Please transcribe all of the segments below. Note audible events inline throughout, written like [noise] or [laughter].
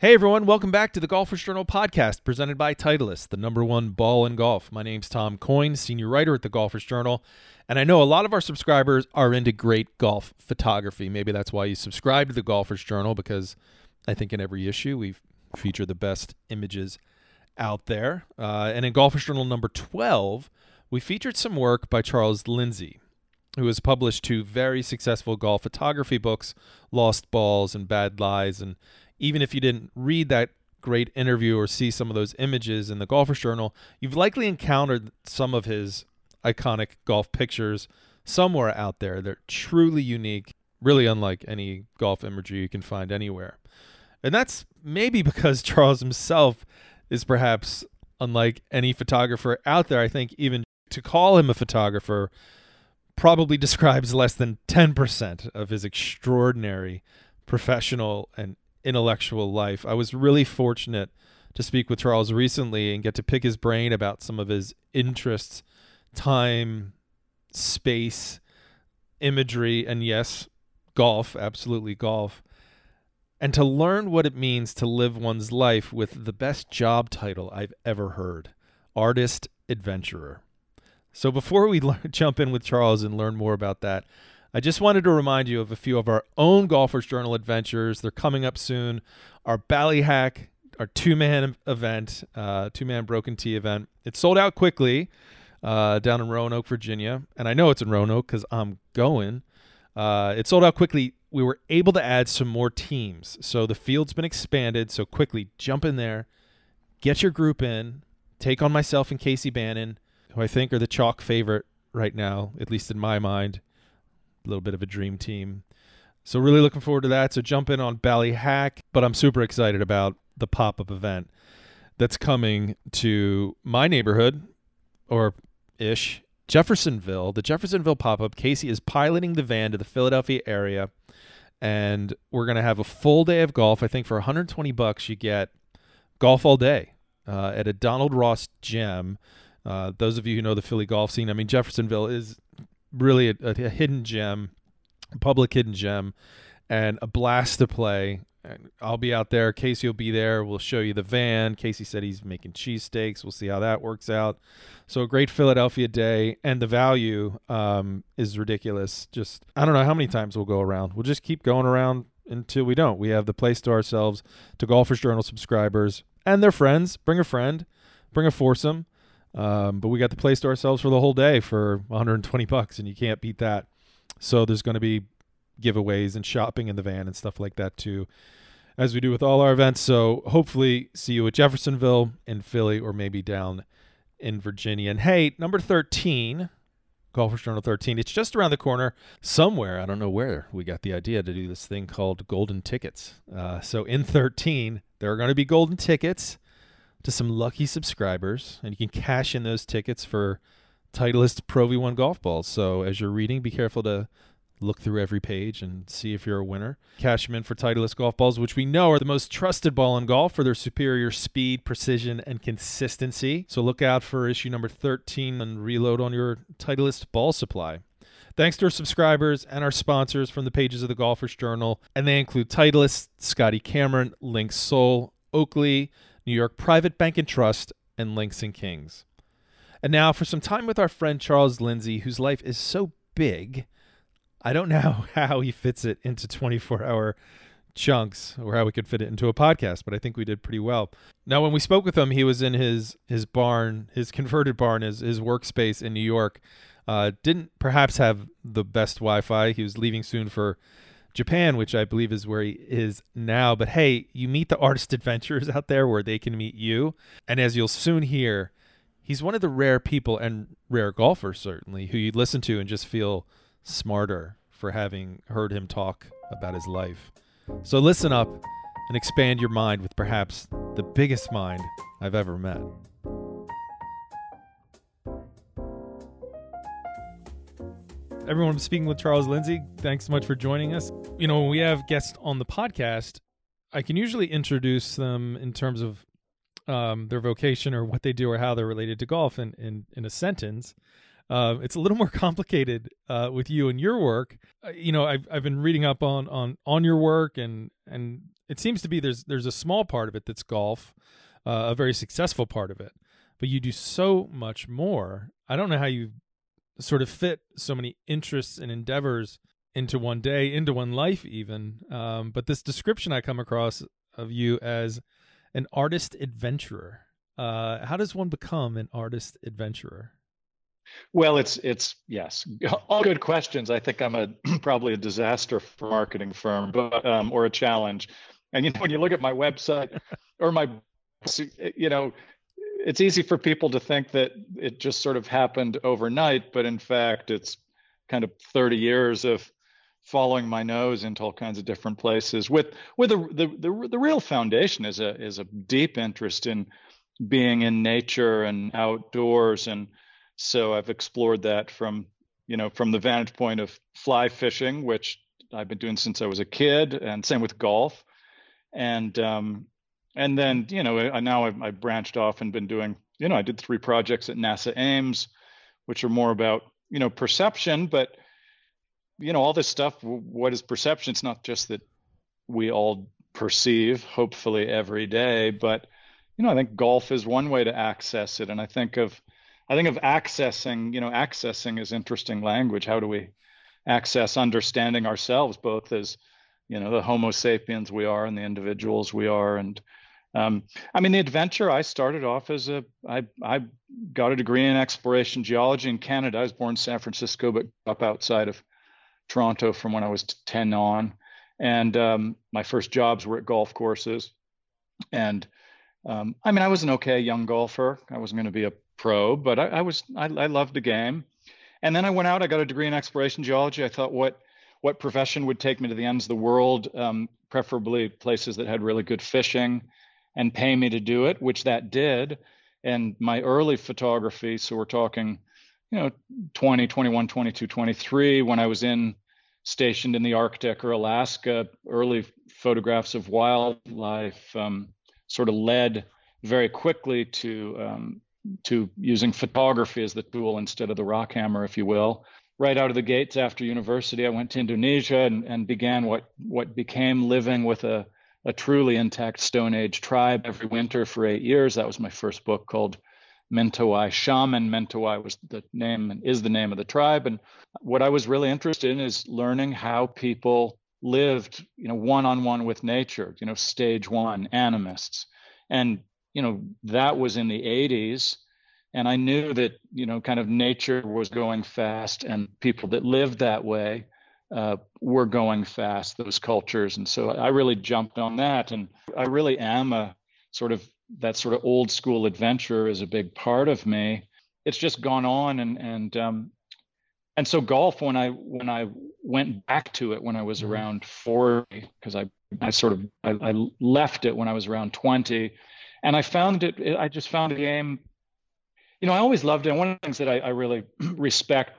Hey everyone, welcome back to the Golfers Journal podcast presented by Titleist, the number one ball in golf. My name's Tom Coyne, senior writer at the Golfers Journal, and I know a lot of our subscribers are into great golf photography. Maybe that's why you subscribe to the Golfers Journal because I think in every issue we feature the best images out there. Uh, and in Golfers Journal number 12, we featured some work by Charles Lindsay, who has published two very successful golf photography books, Lost Balls and Bad Lies, and even if you didn't read that great interview or see some of those images in the Golfers Journal, you've likely encountered some of his iconic golf pictures somewhere out there. They're truly unique, really unlike any golf imagery you can find anywhere. And that's maybe [laughs] because Charles himself is perhaps unlike any photographer out there. I think even to call him a photographer probably [laughs] describes less than 10% of his extraordinary professional and intellectual life. I was really fortunate to speak with Charles recently and get to pick his brain about some of his interests, time, space, imagery, and yes, golf, absolutely golf. And to learn what it means to live one's life with the best job title I've ever heard artist adventurer. So before we [laughs] jump in with Charles and learn more about that, I just wanted to remind you of a few of our own Golfers Journal adventures. They're coming up soon. Our Ballyhack, our two man event, uh, two man broken tee event. It sold out quickly uh, down in Roanoke, Virginia. And I know it's in Roanoke because I'm going. Uh, it sold out quickly. We were able to add some more teams. So the field's been expanded. So quickly jump in there, get your group in, take on myself and Casey Bannon, who I think are the chalk favorite right now, at least in my mind little bit of a dream team. So really looking forward to that. So jump in on Ballyhack, but I'm super excited about the pop-up event that's coming to my neighborhood or ish, Jeffersonville. The Jeffersonville pop-up. Casey is piloting the van to the Philadelphia area and we're going to have a full day of golf. I think for 120 bucks you get golf all day uh, at a Donald Ross gym. Uh, those of you who know the Philly golf scene, I mean Jeffersonville is really a, a, hidden gem, public hidden gem, and a blast to play. And I'll be out there. Casey will be there. We'll show you the van. Casey said he's making cheesesteaks. We'll see how that works out. So a great Philadelphia day, and the value um, is ridiculous. Just I don't know how many times we'll go around. We'll just keep going around until we don't. We have the place to ourselves, to Golfers Journal subscribers and their friends. Bring a friend, bring a foursome. Um, but we got the place to ourselves for the whole day for 120 bucks, and you can't beat that. So there's going to be giveaways and shopping in the van and stuff like that too, as we do with all our events. So hopefully, see you at Jeffersonville in Philly or maybe down in Virginia. And hey, number 13, Golfers Journal 13. It's just around the corner somewhere. I don't know where we got the idea to do this thing called golden tickets. Uh, so in 13, there are going to be golden tickets to some lucky subscribers, and you can cash in those tickets for Titleist Pro V1 golf balls. So as you're reading, be careful to look through every page and see if you're a winner. Cash them in for Titleist golf balls, which we know are the most trusted ball in golf for their superior speed, precision, and consistency. So look out for issue number 13 and reload on your Titleist ball supply. Thanks to our subscribers and our sponsors from the pages of the Golfers Journal, and they include Titleist, Scotty Cameron, Linksoul, Oakley, New York Private Bank and Trust, and Links and Kings. And now for some time with our friend Charles Lindsay, whose life is so big, I don't know [laughs] how he fits it into 24 hour chunks or how we could fit it into a podcast, but I think we did pretty well. Now, when we spoke with him, he was in his his barn, his converted barn, his his workspace in New York. Uh, didn't perhaps have the best Wi-Fi. He was leaving soon for Japan, which I believe is where he is now. But hey, you meet the artist [laughs] adventurers out there where they can meet you. And as you'll soon hear, he's one of the rare people and rare golfers, certainly, who you listen to and just feel smarter for having heard him talk about his life. So listen up and expand your mind with perhaps the biggest mind I've ever met. Everyone. Speaking with Charles Lindsay. Thanks so much for joining us. You know, when we have guests on the podcast, I can usually introduce them in terms of um, their vocation or what they do or how they're related to golf in, in, in a sentence. Uh, it's a little more [laughs] complicated uh, with you and your work. Uh, you know, I've I've been reading up on on on your work, and and it seems to be there's there's a small part of it that's golf, uh, a very successful part of it, but you do so much more. I don't know how you sort of fit so many interests and endeavors into one day, into one life, even. Um, but this description I come across of you as an artist adventurer. Uh, how does one become an artist adventurer? Well, it's it's yes, [laughs] all good questions. I think I'm a [clears throat] probably a disaster for marketing firm, but um, or a challenge. And you know, when you look at my website [laughs] or my, you know, it's easy for people to think that it just sort of happened overnight, but in fact, it's kind of 30 years of following my nose into all kinds of different places. With with the the the, the real foundation is a is a deep interest in being in nature and outdoors, and so I've explored that from you know from the vantage point of fly fishing, which I've been doing since I was a kid, and same with golf, and um, and then you know now I've, I've branched off and been doing you know I did three projects at NASA Ames, which are more about you know perception, but you know all this stuff. What is perception? It's not just that we all perceive, hopefully every day, but you know I think golf is one way to access it, and I think of I think of accessing you know accessing is interesting language. How do we access understanding ourselves both as you know the Homo sapiens we are and the individuals we are and um, I mean, the adventure. I started off as a. I I got a degree in exploration geology in Canada. I was born in San Francisco, but up outside of Toronto from when I was 10 on, and um, my first jobs were at golf courses. And um, I mean, I was an okay young golfer. I wasn't going to be a pro, but I, I was. I, I loved the game. And then I went out. I got a degree in exploration geology. I thought, what what profession would take me to the ends of the world, um, preferably places that had really good fishing and pay me to do it, which that did. And my early photography, so we're talking, you know, 20, 21, 22, 23, when I was in stationed in the Arctic or Alaska, early photographs of wildlife um, sort of led very quickly to um, to using photography as the tool instead of the rock hammer, if you will. Right out of the gates after university, I went to Indonesia and, and began what what became living with a a truly intact Stone Age tribe every winter for eight years. That was my first book called Mentawai Shaman. Mentawai was the name and is the name of the tribe. And what I was really interested in is learning how people lived, you know, one on one with nature, you know, stage one, animists. And, you know, that was in the 80s. And I knew that, you know, kind of nature was going fast and people that lived that way uh, were going fast, those cultures. And so I really jumped on that. And I really am a sort of that sort of old school adventure is a big part of me. It's just gone on and and um, and so golf when I when I went back to it when I was mm-hmm. around 40 because I I sort of I, I, left it when I was around 20 and I found it I just found the game you know I always loved it and one of the things that I, I really [clears throat] respect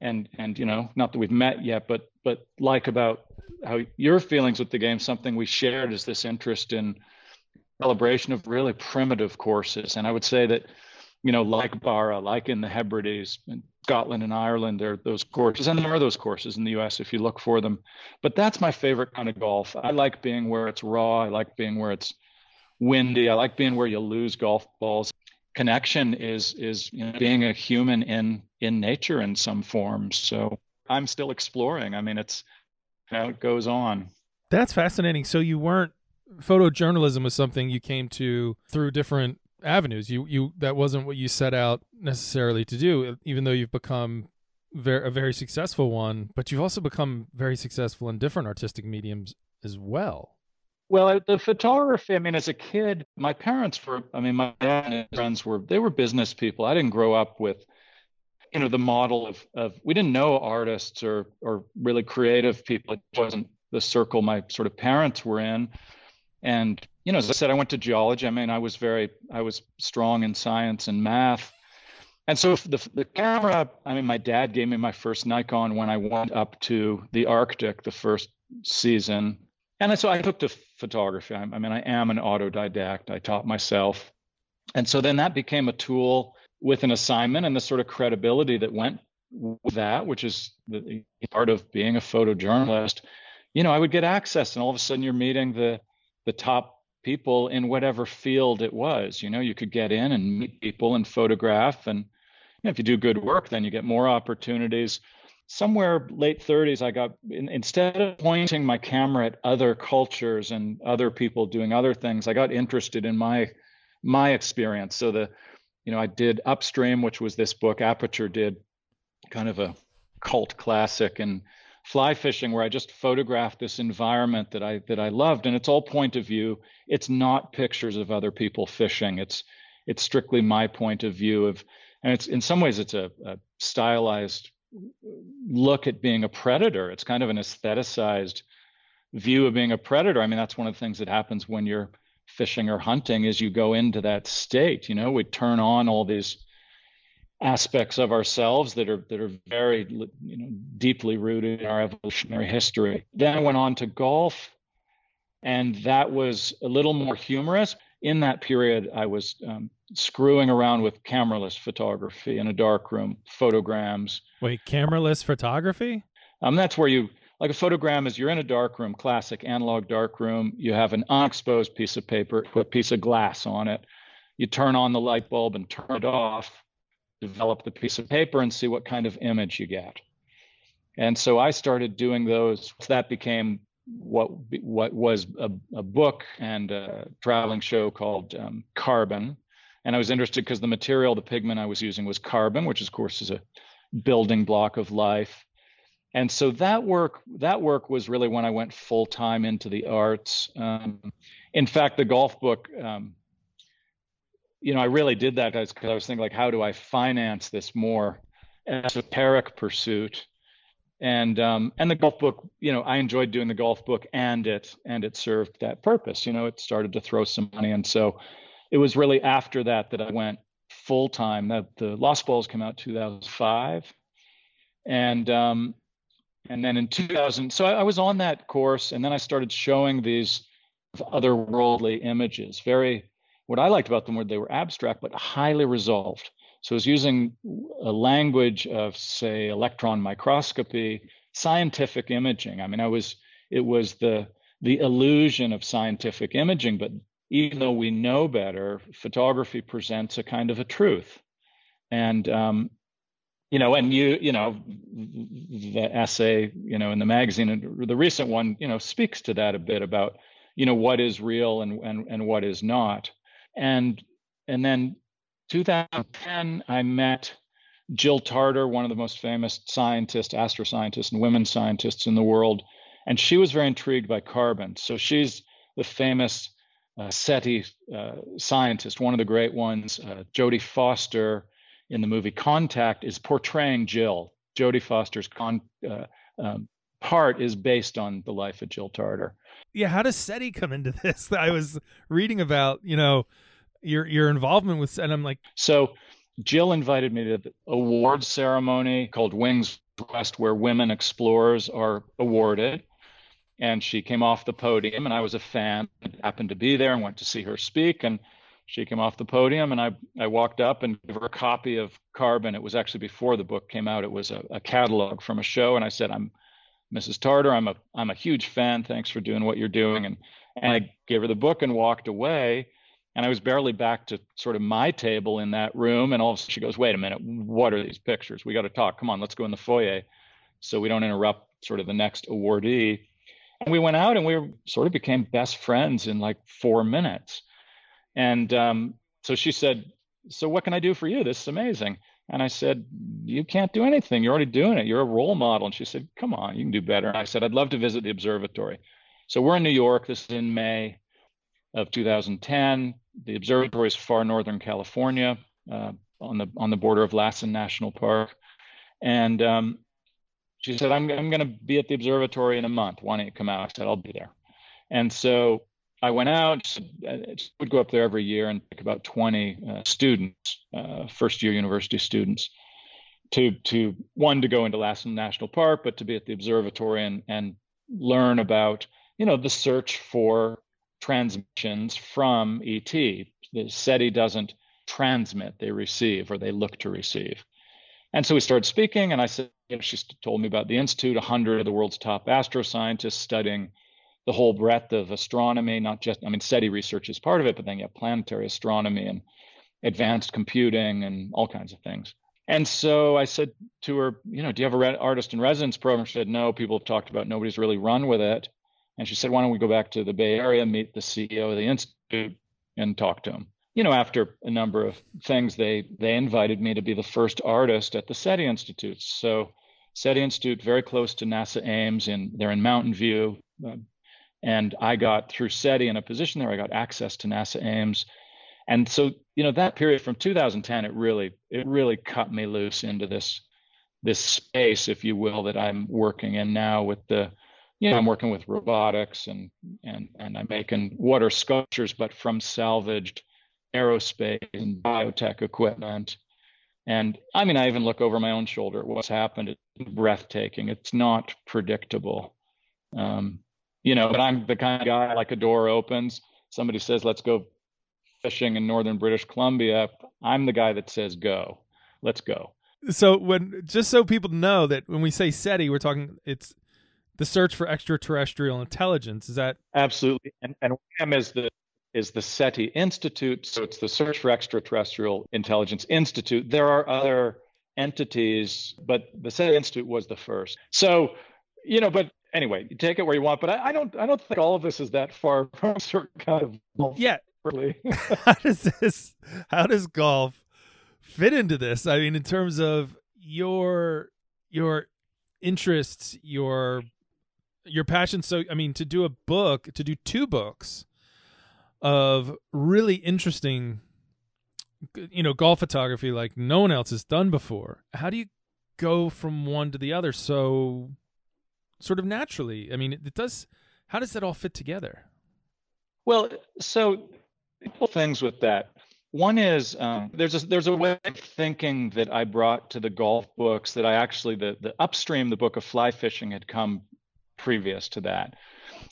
and and you know not that we've met yet but but like about how your feelings with the game something we shared is this interest in celebration of really primitive courses. And i would say that you know like Barra like in the hebrides in scotland and ireland there are those courses and there are those courses in the us if you look for them. But that's my favorite kind of golf. I like being where it's raw. I like being where it's windy. I like being where you lose golf balls connection is is you know, being a human in in nature in some form. So I'm still exploring. I mean, it's you know, it goes on. That's fascinating. So you weren't photojournalism was something you came to through different avenues. You you that wasn't what you set out necessarily to do, even though you've become very, a very successful one, but you've also become very successful in different artistic mediums as well. Well, uh, the photography, I mean, as a kid, my parents were, I mean, my dad and friends were, they were business people. I didn't grow up with, you know, the model of, of we didn't know artists or, or really creative people. It wasn't the circle my sort of parents were in. And, you know, as I said, I went to geology. I mean, I was very, I was strong in science and math. And so the, the camera, I mean, my dad gave me my first Nikon when I went up to the Arctic the first season and so I took to photography. I, I mean, I am an autodidact. I taught myself. And so then that became a tool with an assignment and the sort of credibility that went with that, which is the part of being a photojournalist, you know, I would get access, and all of a sudden you're meeting the the top people in whatever field it was. You know, you could get in and meet people and photograph, and you know, if you do good work, then you get more opportunities. Somewhere late 30s, I got in, instead of pointing my camera at other cultures and other people doing other things, I got interested in my my experience. So the, you know, I did Upstream, which was this book. Aperture did kind of a cult classic, and fly fishing where I just photographed this environment that I that I loved and it's all point of view. It's not pictures of other people fishing. It's it's strictly my point of view of and it's in some ways it's a, a stylized look at being a predator. It's kind of an aestheticized view of being a predator. I mean that's one of the things that happens when you're fishing or hunting is you go into that state, you know, we turn on all these aspects of ourselves that are that are very you know deeply rooted in our evolutionary history. Then I went on to golf, and that was a little more humorous. In that period, I was um, screwing around with cameraless photography in a dark room, photograms. Wait, cameraless photography? Um, that's where you like a photogram is you're in a dark room, classic analog dark room. You have an unexposed piece of paper, put a piece of glass on it. You turn on the light bulb and turn it off develop the piece of paper and see what kind of image you get. And so I started doing those. That became what what was a, a book and a traveling show called um, Carbon. And I was interested because the material, the pigment I was using was carbon, which of course is a building block of life. And so that work that work was really when I went full time into the arts. Um, in fact, the golf book um, you know, I really did that because I was thinking like, how do I finance this more esoteric pursuit? And um, and the golf book, you know, I enjoyed doing the golf book, and it and it served that purpose. You know, it started to throw some money, and so it was really after that that I went full time. That the Lost Balls came out 2005, and um, and then in 2000, so I, I was on that course, and then I started showing these otherworldly images, very what I liked about them were they were abstract but highly resolved. So it was using a language of, say, electron microscopy, scientific imaging. I mean, I was it was the the illusion of scientific imaging, but even though we know better, photography presents a kind of a truth. And um, you know, and you, you know, the essay, you know, in the magazine, the recent one, you know, speaks to that a bit about, you know, what is real and and and what is not and and then 2010 i met jill tarter one of the most famous scientists astroscientists and women scientists in the world and she was very intrigued by carbon so she's the famous uh, SETI uh, scientist, one of the great ones. Uh, Jodie Foster in the movie Contact is portraying Jill. Jodie Foster's con, uh, um, part is based on the life of Jill Tarter. Yeah, how does SETI come into this? [laughs] I was reading about, you know, your your involvement with and I'm like so Jill invited me to the award ceremony called Wings West where women explorers are awarded and she came off the podium and I was a fan and happened to be there and went to see her speak and she came off the podium and I, I walked up and gave her a copy of Carbon. It was actually before the book came out. It was a, a catalog from a show. And I said, I'm Mrs. Tarter. I'm a I'm a huge fan. Thanks for doing what you're doing. And and I gave her the book and walked away. And I was barely back to sort of my table in that room. And all of a sudden she goes, wait a minute, what are these pictures? We got to talk. Come on, let's go in the foyer so we don't interrupt sort of the next awardee. And we went out and we were, sort of became best friends in like four minutes. And um, so she said, So what can I do for you? This is amazing. And I said, You can't do anything. You're already doing it. You're a role model. And she said, Come on, you can do better. And I said, I'd love to visit the observatory. So we're in New York. This is in May of 2010. The observatory is far northern California, uh, on the on the border of Lassen National Park. And um, she said, "I'm I'm going to be at the observatory in a month. Why don't you come out?" I said, "I'll be there." And so I went out. I would go up there every year and pick about 20 uh, students, uh, first year university students, to to one to go into Lassen National Park, but to be at the observatory and and learn about you know the search for transmissions from ET. The SETI doesn't transmit, they receive, or they look to receive. And so we started speaking, and I said, you know, she told me about the Institute, 100 of the world's top astroscientists studying the whole breadth of astronomy, not just, I mean, SETI research is part of it, but then you have planetary astronomy and advanced computing and all kinds of things. And so I said to her, you know, do you have a re- artist in residence program? She said, no, people have talked about, nobody's really run with it. And she said, why don't we go back to the Bay Area, meet the CEO of the Institute and talk to him? You know, after a number of things, they they invited me to be the first artist at the SETI Institute. So SETI Institute, very close to NASA Ames, and they're in Mountain View. Uh, and I got through SETI in a position there. I got access to NASA Ames, and so you know that period from 2010, it really it really cut me loose into this this space, if you will, that I'm working in now with the you know I'm working with robotics and and and I'm making water sculptures, but from salvaged aerospace and biotech equipment. And I mean, I even look over my own shoulder at what's happened. It's breathtaking. It's not predictable. Um, you know, but I'm the kind of guy like a door opens, somebody says, let's go fishing in northern British Columbia. I'm the guy that says, go, let's go. So when just so people know that when we say SETI, we're talking it's the search for extraterrestrial intelligence. Is that absolutely? And and WHAM is the is the SETI Institute, so it's the Search for Extraterrestrial Intelligence Institute. There are other entities, but the SETI Institute was the first. So, you know, but anyway, you take it where you want. But I, I don't I don't think all of this is that far [laughs] from a certain kind of yeah. [laughs] [laughs] how does this? How does golf fit into this? I mean, in terms of your your interests, your your passion. So, I mean, to do a book, to do two books of really interesting, you know, golf photography like no one else has done before. How do you go from one to the other so sort of naturally? I mean, it, does. How does that all fit together? Well, so couple things with that. One is um, there's a there's a way of thinking that I brought to the golf books that I actually the the upstream the book of fly fishing had come previous to that.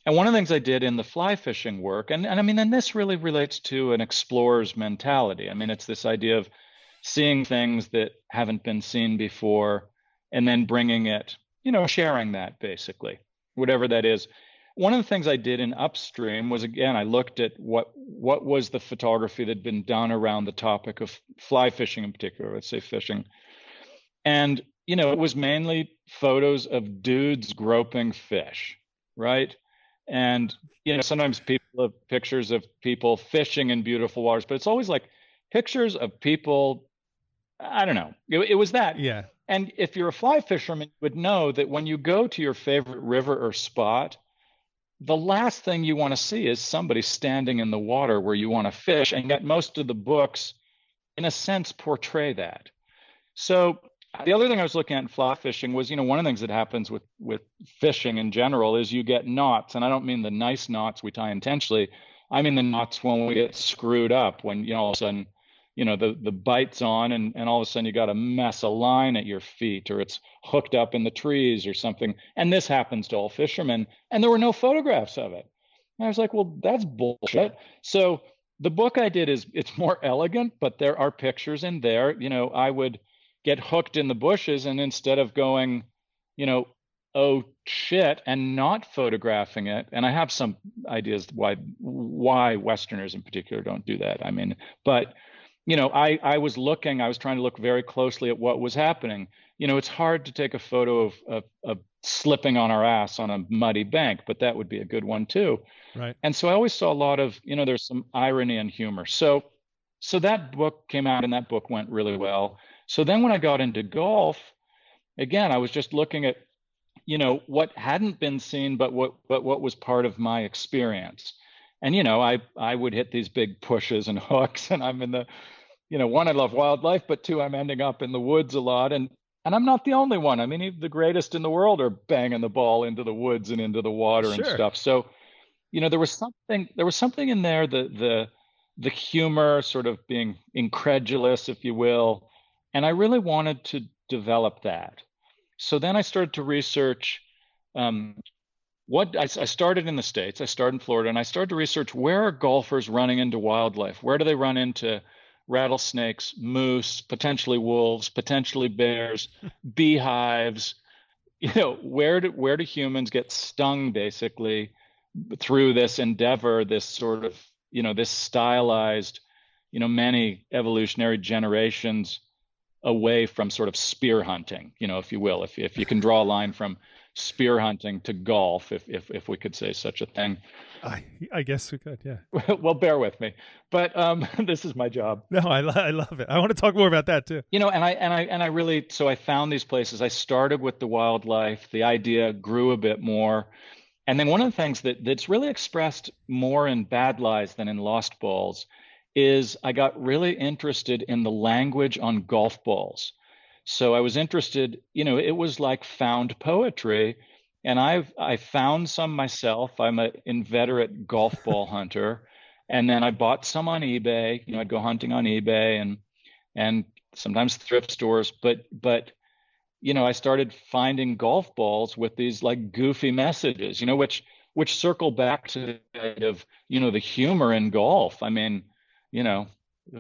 And one of the things I did in the fly fishing work, and, and I mean, and this really relates to an explorer's mentality. I mean, it's this idea of seeing things that haven't been seen before and then bringing it, you know, sharing that basically, whatever that is. One of the things I did in upstream was again, I looked at what what was the photography that had been done around the topic of fly fishing in particular, let's say fishing. And, you know, it was mainly photos of dudes groping fish, right? And you know, sometimes people have pictures of people fishing in beautiful waters, but it's always like pictures of people. I don't know. It, it was that. Yeah. And if you're a fly fisherman, you would know that when you go to your favorite river or spot, the last thing you want to see is somebody standing in the water where you want to fish. And yet, most of the books, in a sense, portray that. So the other thing I was looking at in fly fishing was, you know, one of the things that happens with with fishing in general is you get knots, and I don't mean the nice knots we tie intentionally. I mean the knots when we get screwed up, when you know all of a sudden, you know, the the bite's on, and and all of a sudden you got a mess of line at your feet, or it's hooked up in the trees or something. And this happens to all fishermen, and there were no photographs of it. And I was like, well, that's bullshit. So the book I did is it's more elegant, but there are pictures in there. You know, I would get hooked in the bushes and instead of going, you know, oh shit, and not photographing it. And I have some ideas why why Westerners in particular don't do that. I mean, but you know, I I was looking, I was trying to look very closely at what was happening. You know, it's hard to take a photo of, of, of slipping on our ass on a muddy bank, but that would be a good one too. Right. And so I always saw a lot of, you know, there's some irony and humor. So so that book came out and that book went really well. So then when I got into golf, again, I was just looking at, you know, what hadn't been seen, but what but what was part of my experience. And you know, I I would hit these big pushes and [laughs] hooks, and I'm in the, you know, one I love wildlife, but two I'm ending up in the woods a lot, and and I'm not the only one. I mean, even the greatest in the world are banging the ball into the woods and into the water sure. and stuff. So, you know, there was something there was something in there the the the humor, sort of being incredulous, if you will, and I really wanted to develop that. So then I started to research um, what I, I, started in the States, I started in Florida, and I started to research where are golfers running into wildlife? Where do they run into rattlesnakes, moose, potentially wolves, potentially bears, [laughs] beehives. You know, where do where do humans get stung basically through this endeavor, this sort of, you know, this stylized, you know, many evolutionary generations away from sort of spear hunting, you know, if you will, if if you can draw a line from spear hunting to golf, if if if we could say such a thing. I I guess we could, yeah. [laughs] well, bear with me, but um, [laughs] this is my job. No, I I love it. I want to talk more about that too. You know, and I and I and I really so I found these places. I started with the wildlife. The idea grew a bit more. And then one of the things that that's really expressed more in bad lies than in lost balls is I got really interested in the language on golf balls. So I was interested, you know, it was like found poetry. And I've I found some myself. I'm an inveterate golf ball [laughs] hunter. And then I bought some on eBay. You know, I'd go hunting on eBay and and sometimes thrift stores, but but you know, I started finding golf balls with these like goofy messages, you know, which which circle back to the of, you know, the humor in golf. I mean, you know,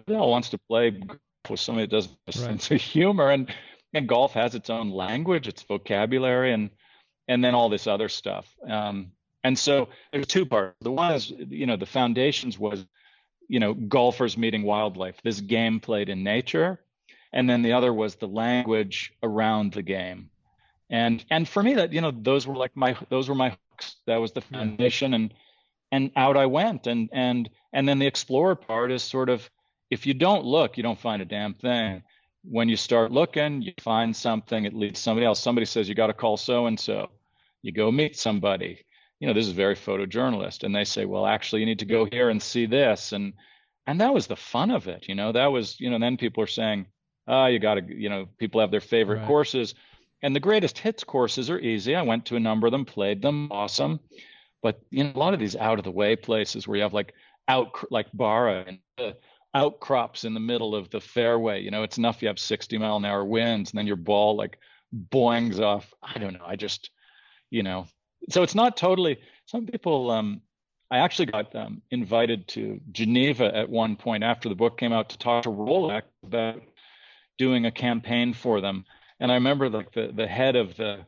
who all wants to play with somebody that doesn't have a right. sense of humor and and golf has its own language, its vocabulary, and and then all this other stuff. Um, and so there's two parts. The one is, you know, the foundations was, you know, golfers meeting wildlife, this game played in nature, and then the other was the language around the game. And and for me, that you know, those were like my those were my hooks. That was the foundation, and and out I went. And and and then the explorer part is sort of if you don't look, you don't find a damn thing. When you start looking, you find something, it leads somebody else. Somebody says you got to call so and so. You go meet somebody. You know, this is very photojournalist. And they say, well, actually, you need to go here and see this. And and that was the fun of it. You know, that was, you know, then people are saying, oh, you got to, you know, people have their favorite right. courses. And the greatest hits courses are easy. I went to a number of them, played them, awesome. But know, a lot of these out of the way places where you have like out like Barra and the outcrops in the middle of the fairway. You know, it's enough you have 60 mile an hour winds and then your ball like boings off. I don't know. I just, you know, so it's not totally. Some people. Um, I actually got um, invited to Geneva at one point after the book came out to talk to Rolex about doing a campaign for them. And I remember like the the head of the,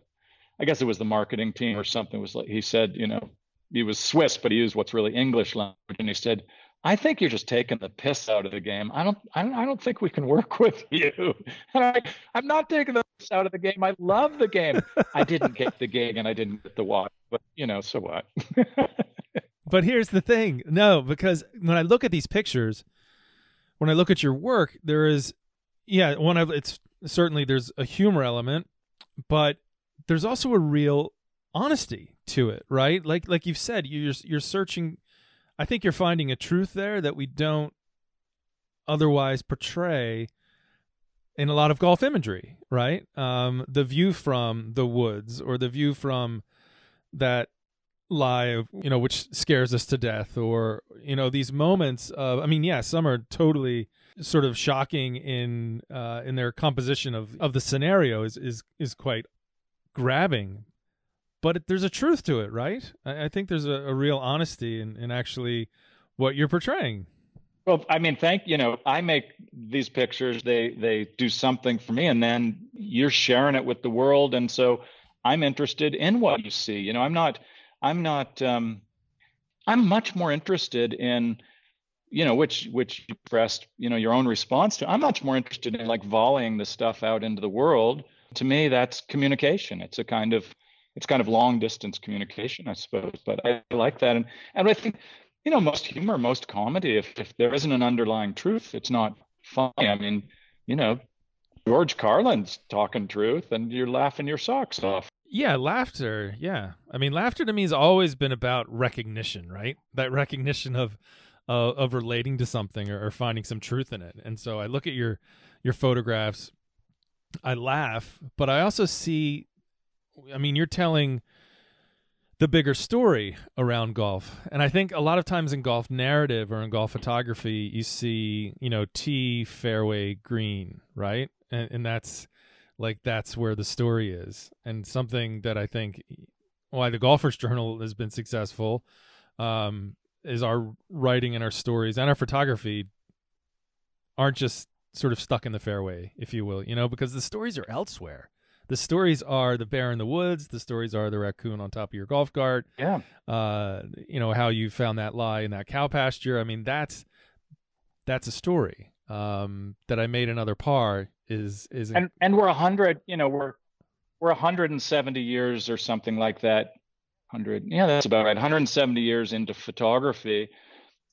I guess it was the marketing team or something was like he said, you know, he was Swiss, but he used what's really English language, and he said, "I think you're just taking the piss out of the game. I don't, I don't, think we can work [laughs] with you." And I, I'm not taking the piss out of the game. I love the game. I didn't get the gig, and I didn't get the watch, but you know, so what? [laughs] but here's the thing, no, because when I look at these pictures, when I look at your work, there is, yeah, one of it's certainly there's a humor element, but there's also a real honesty to it, right? Like like you've said, you're you're searching. I think you're finding a truth there that we don't otherwise portray in a lot of golf imagery, right? Um, the view from the woods or the view from that lie you know, which scares us to death, or you know, these moments of. I mean, yeah, some are totally sort of shocking in uh, in their composition of of the scenario is is is quite grabbing but there's a truth to it, right? I, I think there's a, a real honesty in, in actually what you're portraying. Well, I mean, thank you know, I make these pictures. They they do something for me, and then you're sharing it with the world, and so I'm interested in what you see. You know, I'm not, I'm not, um, I'm much more interested in, you know, which which you pressed, you know, your own response to. I'm much more interested in like volleying the stuff out into the world. To me, that's communication. It's a kind of it's kind of long distance communication, I suppose. But I like that, and and I think you know most humor, most comedy, if if there isn't an underlying truth, it's not funny. I mean, you know, George Carlin's talking truth, and you're laughing your socks off. Yeah, laughter. Yeah, I mean, laughter to me has always been about recognition, right? That recognition of uh, of relating to something or, or finding some truth in it. And so I look at your your photographs, I laugh, but I also see I mean, you're telling the bigger story around golf. And I think a lot of times in golf narrative or in golf photography, you see, you know, tee, fairway, green, right? And, and that's like, that's where the story is. And something that I think why the Golfers Journal has been successful um, is our writing and our stories and our photography aren't just sort of stuck in the fairway, if you will, you know, because the stories are elsewhere. The stories are the bear in the woods. The stories are the raccoon on top of your golf cart. Yeah. Uh, you know how you found that lie in that cow pasture. I mean, that's that's a story. Um, that I made another par is is and and we're a hundred. You know, we're we're 170 years or something like that. Hundred. Yeah, that's about right. 170 years into photography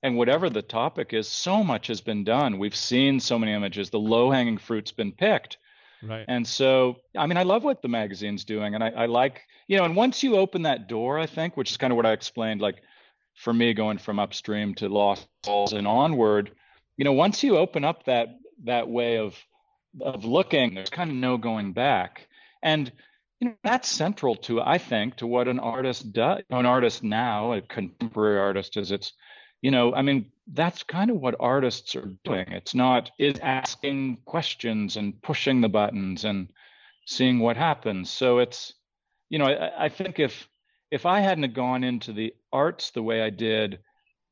and whatever the topic is, so much has been done. We've seen so many images. The low hanging fruit's been picked. Right. And so, I mean, I love what the magazine's doing. And I, I like, you know, and once you open that door, I think, which is kind of what I explained, like for me going from upstream to lost balls and onward, you know, once you open up that that way of of looking, there's kind of no going back. And you know, that's central to, I think, to what an artist does. An artist now, a contemporary artist, is it's you know i mean that's kind of what artists are doing. It's not is asking questions and pushing the buttons and seeing what happens. So it's you know I, I, think if if i hadn't gone into the arts the way i did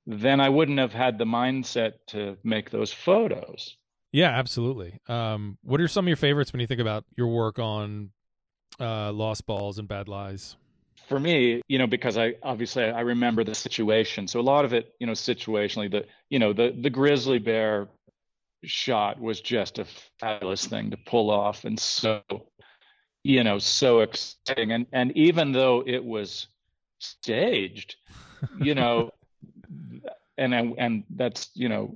then i wouldn't have had the mindset to make those photos. Yeah absolutely. Um, what are some of your favorites when you think about your work on uh, lost balls and bad lies for me, you know, because I obviously I remember the situation. So a lot of it, you know, situationally, the you know the the grizzly bear shot was just a fabulous thing to pull off, and so you know so exciting. And and even though it was staged, you know, [laughs] and and that's you know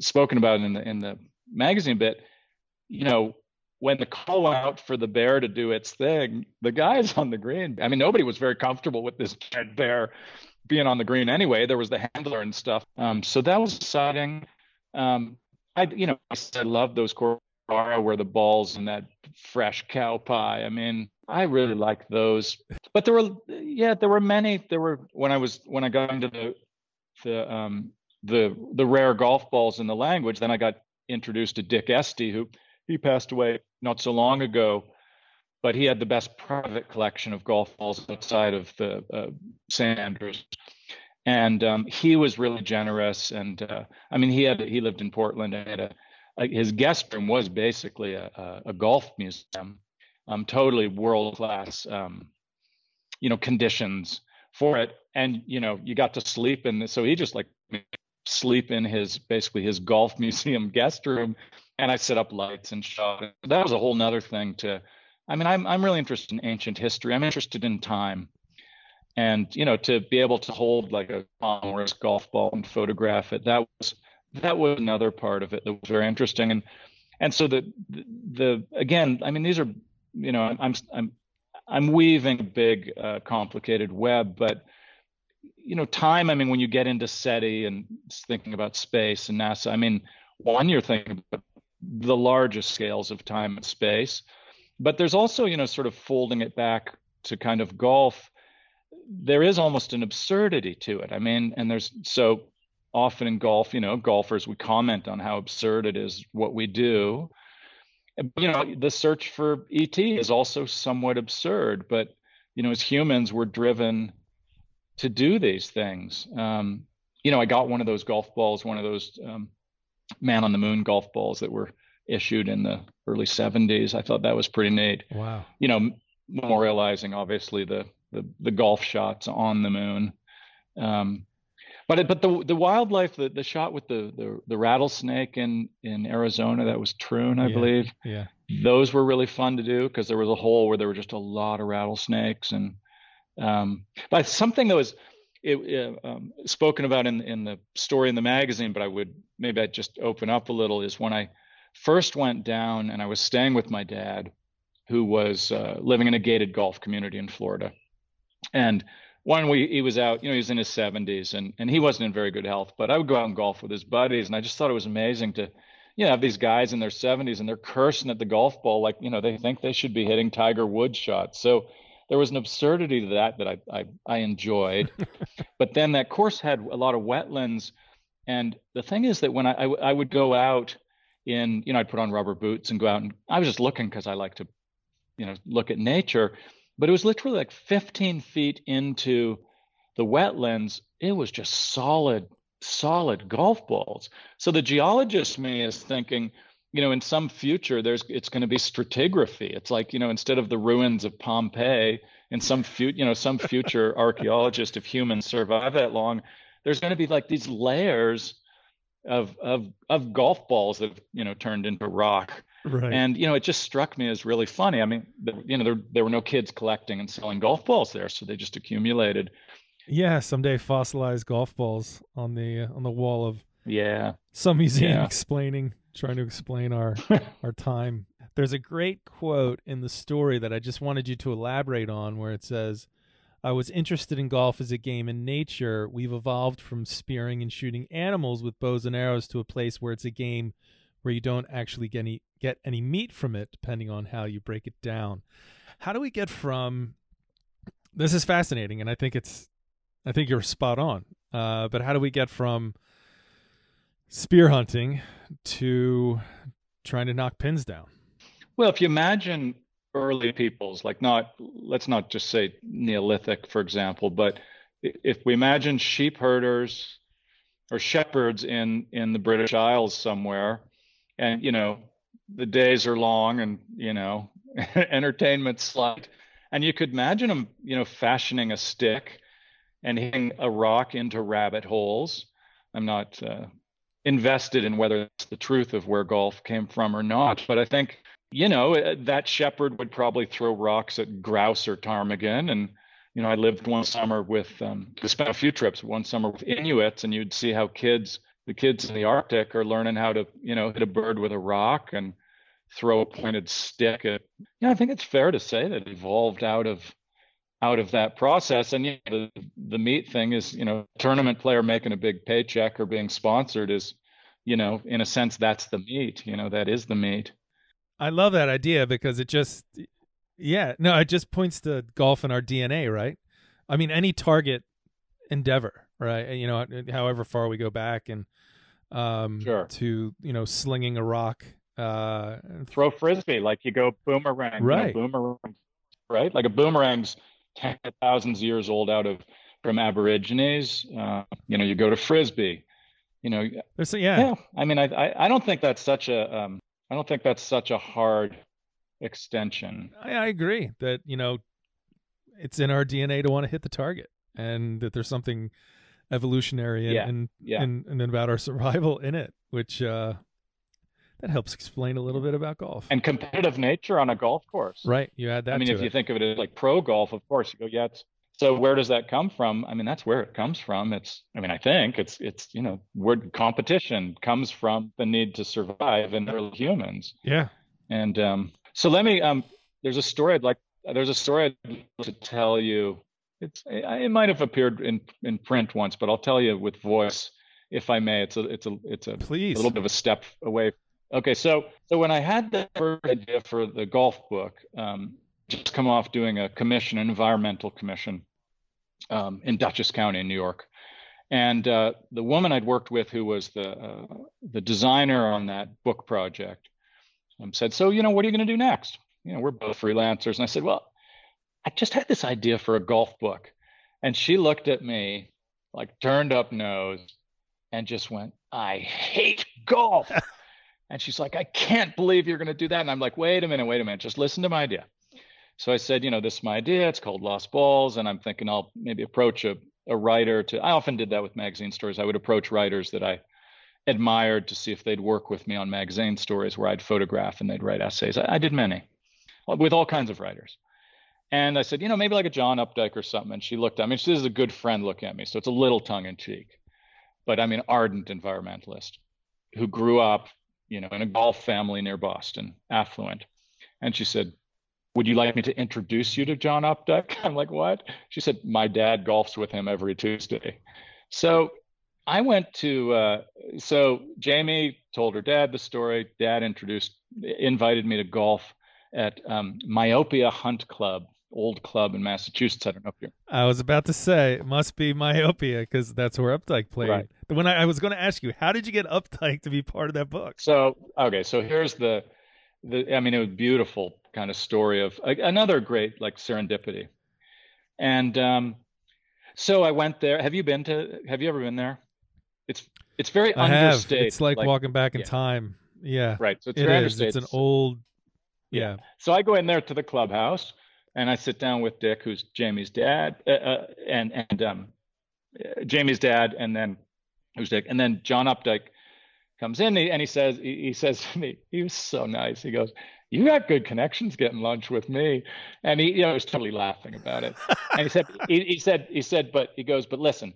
spoken about in the in the magazine bit, you know, when the call out for the bear to do its thing, the guys on the green, I mean, nobody was very comfortable with this dead bear being on the green anyway. There was the handler and stuff. Um, so that was exciting. Um, I, you know, I love those Corara where the balls and that fresh cow pie. I mean, I really like those. But there were, yeah, there were many. There were when I was when I got into the the um, the the rare golf balls in the language. Then I got introduced to Dick Esty, who he passed away not so long ago, but he had the best private collection of golf balls outside of the uh, St. Andrews. And um, he was really generous. And uh, I mean, he had he lived in Portland and had a, like his guest room was basically a, a, a golf museum, um, totally world class, um, you know, conditions for it. And you know, you got to sleep in. So he just like sleep in his basically his golf [laughs] museum guest room and I set up lights and shot. That was a whole nother thing to, I mean, I'm, I'm really interested in ancient history. I'm interested in time. And, you know, to be able to hold like a Morris golf ball and photograph it, that was, that was another part of it that was very interesting. And, and so the, the again, I mean, these are, you know, I'm, I'm, I'm weaving a big, uh, complicated web, but, you know, time, I mean, when you get into SETI and thinking about space and NASA, I mean, one, you're thinking about the largest scales of time and space. But there's also, you know, sort of folding it back to kind of golf. There is almost an absurdity to it. I mean, and there's so often in golf, you know, golfers, we comment on how absurd it is what we do. You know, the search for ET is also somewhat absurd, but, you know, as humans, we're driven to do these things. Um, you know, I got one of those golf balls, one of those um, man on the moon golf balls that were issued in the early 70s. I thought that was pretty neat. Wow. You know, memorializing obviously the the, the golf shots on the moon. Um, but it, but the the wildlife, the, the shot with the, the the rattlesnake in in Arizona, that was Troon, I yeah, believe. Yeah. Those were really fun to do because there was a hole where there were just a lot of rattlesnakes and um, but something that was it, um, spoken about in in the story in the magazine, but I would maybe I'd just open up a little. Is when I first went down and I was staying with my dad, who was uh, living in a gated golf community in Florida, and one we he was out, you know, he was in his 70s and and he wasn't in very good health, but I would go out and golf with his buddies, and I just thought it was amazing to you know, have these guys in their 70s and they're cursing at the golf ball like, you know, they think they should be hitting Tiger Woods shots. So there was an absurdity to that that I I, I enjoyed. [laughs] but then that course had a lot of wetlands, and the thing is that when I, I, I would go out in you know I'd put on rubber boots and go out and I was just looking because I like to you know look at nature, but it was literally like 15 feet into the wetlands. It was just solid solid golf balls. So the geologist me is thinking, you know, in some future, there's it's going to be stratigraphy. It's like, you know, instead of the ruins of Pompeii, in some future, you know, some future [laughs] archaeologist, if humans survive that long, there's going to be like these layers of of of golf balls that have, you know turned into rock. Right. And you know, it just struck me as really funny. I mean, the, you know, there there were no kids collecting and selling golf balls there, so they just accumulated. Yeah, someday fossilized golf balls on the on the wall of yeah some museum yeah. explaining trying to explain our [laughs] our time. There's a great quote in the story that I just wanted you to elaborate on where it says I was interested in golf as a game in nature. We've evolved from spearing and shooting animals with bows and arrows to a place where it's a game where you don't actually get any get any meat from it depending on how you break it down. How do we get from this is fascinating and I think it's I think you're spot on. Uh, but how do we get from spear hunting to trying to knock pins down? Well, if you imagine early peoples, like not let's not just say Neolithic, for example, but if we imagine sheep herders or shepherds in in the British Isles somewhere, and you know the days are long and you know [laughs] entertainment slight, and you could imagine them, you know, fashioning a stick and hitting a rock into rabbit holes. I'm not uh, invested in whether it's the truth of where golf came from or not, but I think you know, uh, that shepherd would probably throw rocks at grouse or ptarmigan. And, you know, I lived one summer with, um, spent a few trips one summer with Inuits, and you'd see how kids, the kids in the Arctic are learning how to, you know, hit a bird with a rock and throw a pointed stick at, yeah, I think it's fair to say that evolved out of, out of that process. And you know, the, the meat thing is, you know, tournament player making a big paycheck or being sponsored is, you know, in a sense, that's the meat, you know, that is the meat. I love that idea because it just, yeah, no, it just points to golf in our DNA, right? I mean, any target endeavor, right? You know, however far we go back and um, sure. to you know slinging a rock, uh, throw frisbee like you go boomerang, right? You know, boomerang, right? Like a boomerang's ten thousands years old out of from Aborigines. Uh, you know, you go to frisbee. You know, There's, yeah. yeah. I mean, I, I I don't think that's such a um, I don't think that's such a hard extension. I, I agree that you know it's in our DNA to want to hit the target, and that there's something evolutionary and yeah. and, yeah. and, and about our survival in it, which uh, that helps explain a little bit about golf and competitive nature on a golf course. Right, you add that. I mean, if it. you think of it as like pro golf, of course, you go, yeah. It's, so where does that come from? I mean, that's where it comes from. It's, I mean, I think it's, it's, you know, word competition comes from the need to survive in early humans. Yeah. And um, so let me, um, there's a story I'd like, there's a story I'd like to tell you. It's, it might have appeared in in print once, but I'll tell you with voice, if I may. It's a, it's a, it's a, Please. a little bit of a step away. Okay, so so when I had the first idea for the golf book, um, just come off doing a commission, an environmental commission um, in Dutchess County in New York. And uh, the woman I'd worked with, who was the uh, the designer on that book project, um, said, "So, you know, what are you going to do next? You know, we're both freelancers." And I said, "Well, I just had this idea for a golf book." And she looked at me, like turned up nose, and just went, "I hate golf." [laughs] and she's like, "I can't believe you're going to do that." And I'm like, "Wait a minute, wait a minute, just listen to my idea." So I said, you know, this is my idea. It's called Lost Balls, and I'm thinking I'll maybe approach a, a writer to. I often did that with magazine stories. I would approach writers that I admired to see if they'd work with me on magazine stories where I'd photograph and they'd write essays. I, I did many uh, with all kinds of writers. And I said, you know, maybe like a John Updike or something. And she looked at me. She is a good friend looking at me, so it's a little tongue in cheek, but I mean, ardent environmentalist who grew up, you know, in a golf family near Boston, affluent. And she said, would you like me to introduce you to John Updike? [laughs] I'm like, what? She said, my dad golfs with him every Tuesday. So I went to, uh, so Jamie told her dad the story. Dad introduced, invited me to golf at um, Myopia Hunt Club, old club in Massachusetts. I don't know if you're. I was about to say, it must be Myopia because that's where Updike played. Right. When I, I was going to ask you, how did you get Updike to be part of that book? So, okay, so here's the, the I mean, it was beautiful kind of story of another great like serendipity. And um, so I went there. Have you been to? Have you ever been there? it's it's very I have. understated. It's like, walking back in yeah. time. Yeah, right. So it's it very is. It's an old. Yeah. So I go in there to the clubhouse and I sit down with Dick, who's Jamie's dad, uh, uh, and and um, Jamie's dad, and then who's Dick, and then John Updike comes in and he, and he says he, he says to me, he was so nice. He goes, "You got good connections getting lunch with me," and he you know was totally laughing about it. and he said he, he said he said, but he goes, but listen.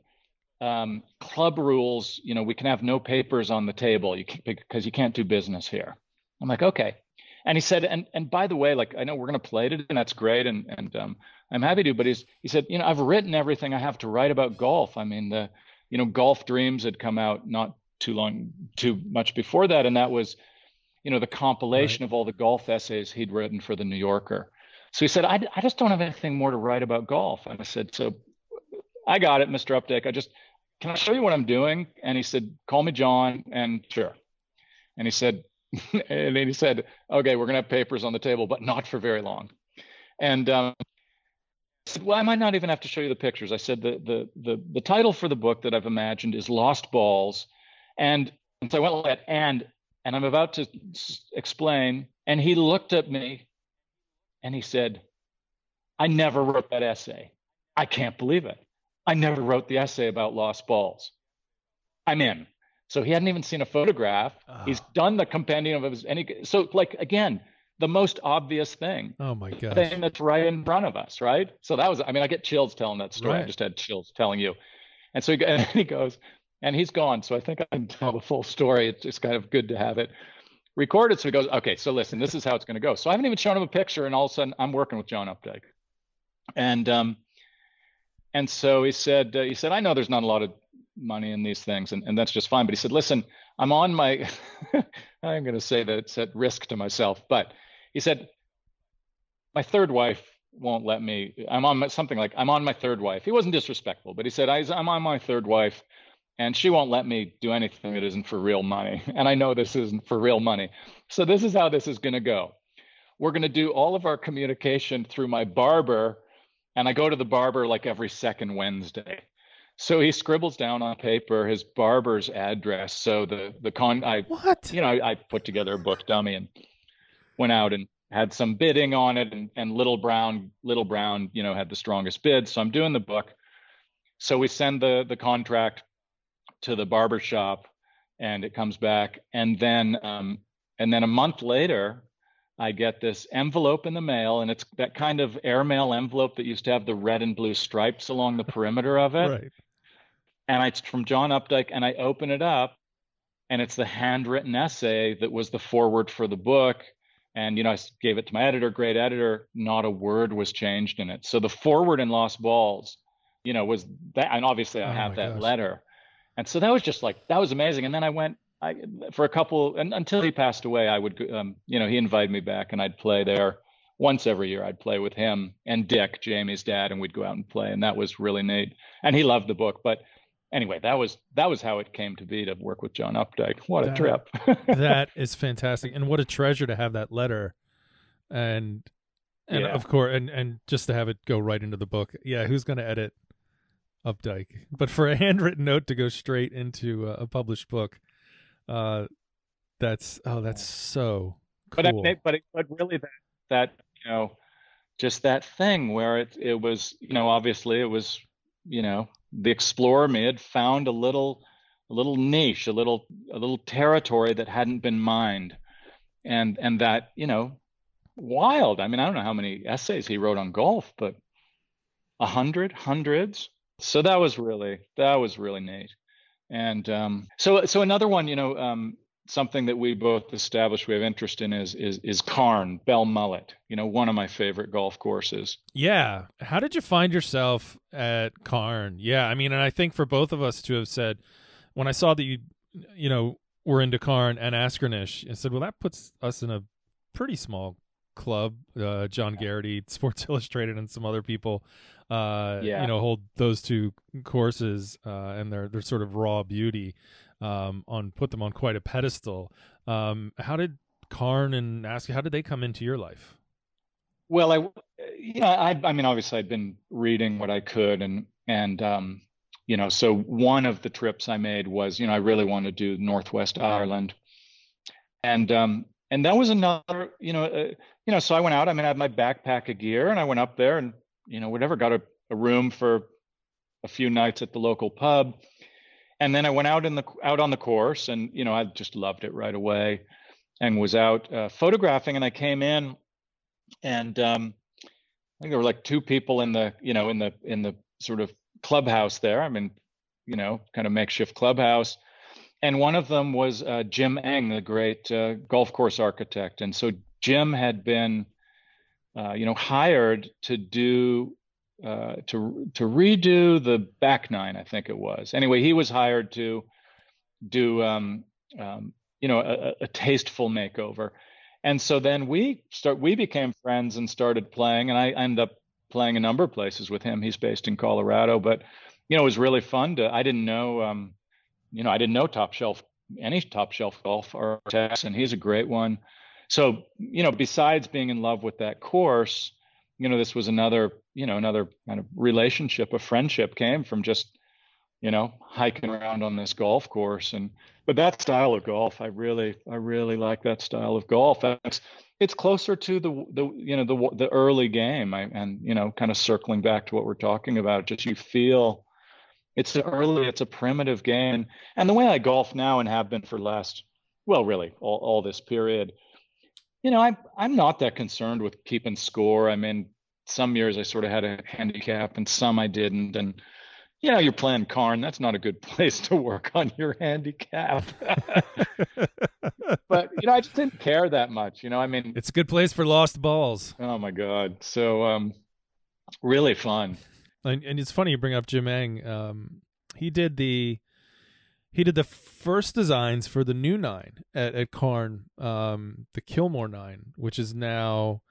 Um, club rules, you know, we can have no papers on the table you can, because you can't do business here. I'm like, okay. And he said, and and by the way, like I know we're going to play it, and that's great, and and um, I'm happy to. But he's he said, you know, I've written everything I have to write about golf. I mean, the you know, Golf Dreams had come out not too long, too much before that, and that was, you know, the compilation Right. of all the golf essays he'd written for the New Yorker. So he said, I I just don't have anything more to write about golf. And I said, so I got it, Mr. Updike. I just can I show you what I'm doing? And he said, call me John, and sure. And he said, [laughs] and then he said, okay, we're gonna have papers on the table, but not for very long. And um, I said, well, I might not even have to show you the pictures. I said the the the the title for the book that I've imagined is Lost Balls, and, and so I went like that, and and I'm about to s- explain, and he looked at me, and he said, I never wrote that essay. I can't believe it. I never wrote the essay about lost balls. I'm in. So he hadn't even seen a photograph. He's Oh. done the compendium of his any so like again, the most obvious thing. Oh my god. Thing that's right in front of us, right? So that was I mean, I get chills telling that story. I just had chills telling you. And so he, [laughs] and he goes, and he's gone. So I think I can tell the full story. It's just kind of good to have it recorded. So he goes, okay, so listen, this is how it's going to go. So I haven't even shown him a picture, and all of a sudden I'm working with John Updike, and um, and so he said, uh, he said, I know there's not a lot of money in these things, and, and that's just fine. But he said, listen, I'm on my, [laughs] I'm going to say that it's at risk to myself, but he said, my third wife won't let me. I'm on my, something like I'm on my third wife. He wasn't disrespectful, but he said, I'm on my third wife, and she won't let me do anything that isn't for real money. [laughs] And I know this isn't for real money. So this is how this is going to go. We're going to do all of our communication through my barber, and I go to the barber like every second Wednesday. So he scribbles down on paper his barber's address. So the the con I what? you know I, I put together a book dummy and went out and had some bidding on it and, and little brown little brown you know had the strongest bid so i'm doing the book so we send the the contract to the barber shop and it comes back and then um, and then a month later i get this envelope in the mail and it's that kind of airmail envelope that used to have the red and blue stripes along the perimeter of it [laughs] Right. And it's from John Updike, and I open it up, and it's the handwritten essay that was the forward for the book. And you know, I gave it to my editor, great editor. Not a word was changed in it. So the forward in Lost Balls, you know, was that, and obviously I Oh have that gosh. letter, and so that was just like that was amazing. And then I went, I for a couple, and until he passed away, I would, go- um, you know, he invited me back, and I'd play there once every year. I'd play with him and Dick, Jamie's dad, and we'd go out and play, and that was really neat. And he loved the book, but anyway, that was that was how it came to be to work with John Updike. What a trip! [laughs] that is fantastic, and what a treasure to have that letter, and and Yeah. of course, and and just to have it go right into the book. Yeah, who's going to edit Updike? But for a [laughs] handwritten note to go straight into a, a published book, uh, that's oh, that's so cool. but I, but it, but really that that you know just that thing where it it was you know obviously it was you know the explorer had found a little a little niche a little a little territory that hadn't been mined. And and that you know wild. I mean i don't know how many essays he wrote on golf but a hundred hundreds. So that was really that was really neat. And um so so another one you know um something that we both established we have interest in is is is Carn, Belmullet. You know, one of my favorite golf courses. Yeah. How did you find yourself at Carn? Yeah, I mean, and I think for both of us to have said, when I saw that you, you know, were into Carn and Askernish, I said, well, that puts us in a pretty small club. Uh, John Garrity, [laughs] Sports Illustrated, and some other people, uh, Yeah. you know, hold those two courses uh, and their their sort of raw beauty um, on put them on quite a pedestal. Um, how did Carn and Asker, how did they come into your life? Well, I know, I I mean obviously I'd been reading what I could and and um you know, so one of the trips I made was, you know, I really want to do Northwest Ireland, and um, and that was another, you know, uh, you know, so I went out. I mean, I had my backpack of gear, and I went up there, and you know, whatever, got a, a room for a few nights at the local pub, and then I went out in the out on the course, and you know, I just loved it right away, and was out uh, photographing, and I came in, and um, I think there were like two people in the, you know, in the in the sort of clubhouse there. I mean, you know, kind of makeshift clubhouse. And one of them was uh, Jim Engh, the great uh, golf course architect. And so Jim had been, uh, you know, hired to do uh, to to redo the back nine, I think it was. Anyway, he was hired to do, um, um, you know, a, a tasteful makeover. And so then we start we became friends and started playing, and I ended up playing a number of places with him. He's based in Colorado, but you know, it was really fun to. I didn't know, um, you know, I didn't know top shelf any top shelf golf architects, and he's a great one. So you know, besides being in love with that course, you know, this was another, you know, another kind of relationship, a friendship came from just, you know, hiking around on this golf course. And but that style of golf, I really, I really like that style of golf. It's, it's closer to the the you know the the early game. I, and you know kind of circling back to what we're talking about just you feel it's early it's a primitive game. And the way i golf now and have been for last well really all, all this period you know i'm i'm not that concerned with keeping score i mean some years i sort of had a handicap and some i didn't and you know, you're playing Carn. That's not a good [laughs] place to work on your handicap. but you know, I just didn't care that much. You know, I mean, it's a good place for lost balls. Oh my god! So, um, really fun. And, and it's funny you bring up Jim Engh. Um, he did the he did the first designs for the new nine at, at Carn, um, the Kilmore nine, which is now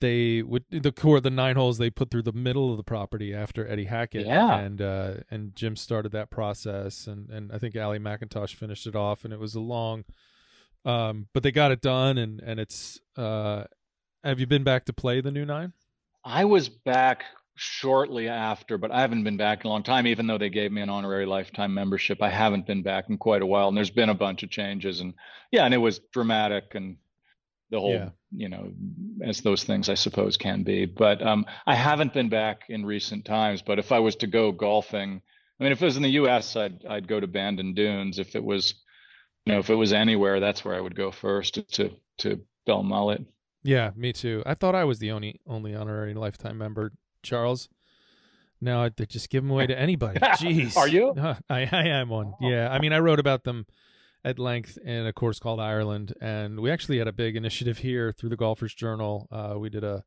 they would the core the nine holes they put through the middle of the property after Eddie Hackett. Yeah. And uh, and Jim started that process and, and I think Ali McIntosh finished it off and it was a long um but they got it done and and it's uh have you been back to play the new nine? I was back shortly after, but I haven't been back in a long time, even though they gave me an honorary lifetime membership. I haven't been back in quite a while and there's been a bunch of changes and yeah, and it was dramatic and the whole yeah. you know as those things i suppose can be but um, i haven't been back in recent times but if i was to go golfing i mean if it was in the us i'd i'd go to bandon dunes if it was you know if it was anywhere that's where i would go first to to Belmullet yeah me too i thought i was the only only honorary lifetime member charles. Now they just give them away to anybody. [laughs] Jeez. Are you? [laughs] I, I am one. Oh. yeah. I mean i wrote about them at length in a course called Ireland, and we actually had a big initiative here through the Golfers Journal. Uh, we did a,